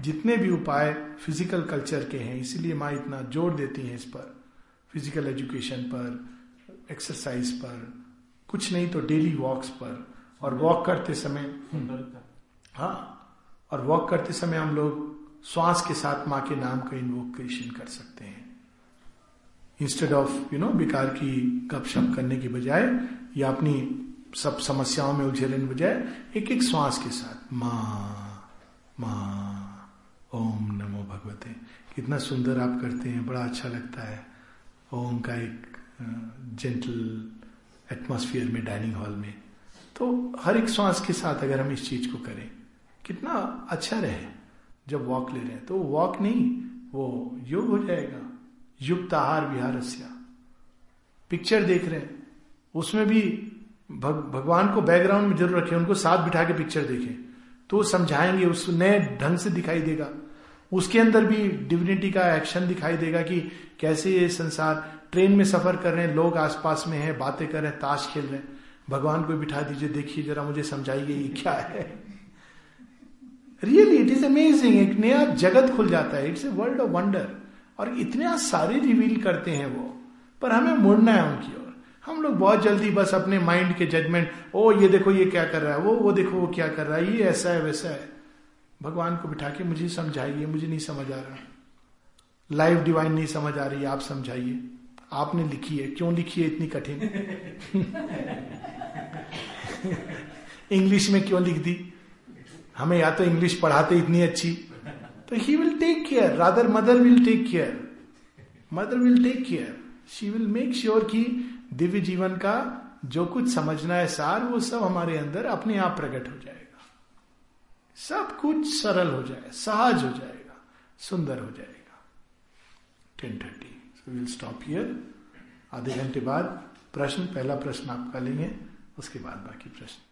जितने भी उपाय फ़िज़िकल कल्चर के हैं इसीलिए माँ इतना ज़ोर देती हैं इस पर। फ़िज़िकल एजुकेशन पर एक्सरसाइज पर कुछ नहीं तो डेली वॉक्स पर। और वॉक करते समय हाँ और वॉक करते समय हम लोग श्वास के साथ माँ के नाम का इन्वोकेशन कर सकते हैं। इंस्टेड ऑफ़ यू नो बेकार की गपशप करने की बजाय या अपनी सब समस्याओं में उलझे रहने बजाय एक एक श्वास के साथ माँ माँ ओम नमो भगवते। कितना सुंदर आप करते हैं बड़ा अच्छा लगता है। ओम का एक जेंटल एटमोसफियर में डाइनिंग हॉल में। तो हर एक श्वास के साथ अगर हम इस चीज़ को करें कितना अच्छा रहे जब वॉक ले रहे हैं। तो वॉक नहीं वो योग हो जाएगा। युक्त आहार विहार पिक्चर देख रहे हैं। उसमें भी भग, भगवान को बैकग्राउंड में ज़रूर रखें उनको साथ बिठा के पिक्चर देखें। तो समझाएँगे उस नए ढंग से दिखाई देगा। उसके अंदर भी डिविनिटी का एक्शन दिखाई देगा कि कैसे ये संसार ट्रेन में सफ़र कर रहे हैं, लोग आसपास में हैं, बातें कर रहे हैं, ताश खेल रहे हैं। भगवान को बिठा दीजिए, देखिए जरा मुझे समझाइए ये क्या है। रियली इट इज़ अमेजिंग एक नया जगत खुल जाता है। It's a world of wonder और इतने सारे रिवील करते हैं वो। पर हमें मुड़ना है उनकी ओर। हम लोग बहुत जल्दी बस अपने माइंड के जजमेंट ओ, ये देखो, ये क्या कर रहा है? वो वो देखो, वो क्या कर रहा है? ये ऐसा है, वैसा है। भगवान को बिठा के मुझे समझाइए, मुझे नहीं समझ आ रहा। लाइफ डिवाइन नहीं समझ आ रही, आप समझाइए। आपने लिखी है, क्यों लिखी है इतनी कठिन? इंग्लिश में क्यों लिख दी? हमें या तो इंग्लिश पढ़ाते इतनी अच्छी। तो he will take care rather mother will take care mother will take care she will make sure कि दिव्य जीवन का जो कुछ समझना है सार, वो सब हमारे अंदर अपने आप प्रकट हो जाएगा। सब कुछ सरल हो जाए सहज हो जाएगा, सुंदर हो जाएगा। Ten thirty. So will stop here आधे घंटे बाद प्रश्न, पहला प्रश्न आपका लेंगे, उसके बाद बाकी प्रश्न।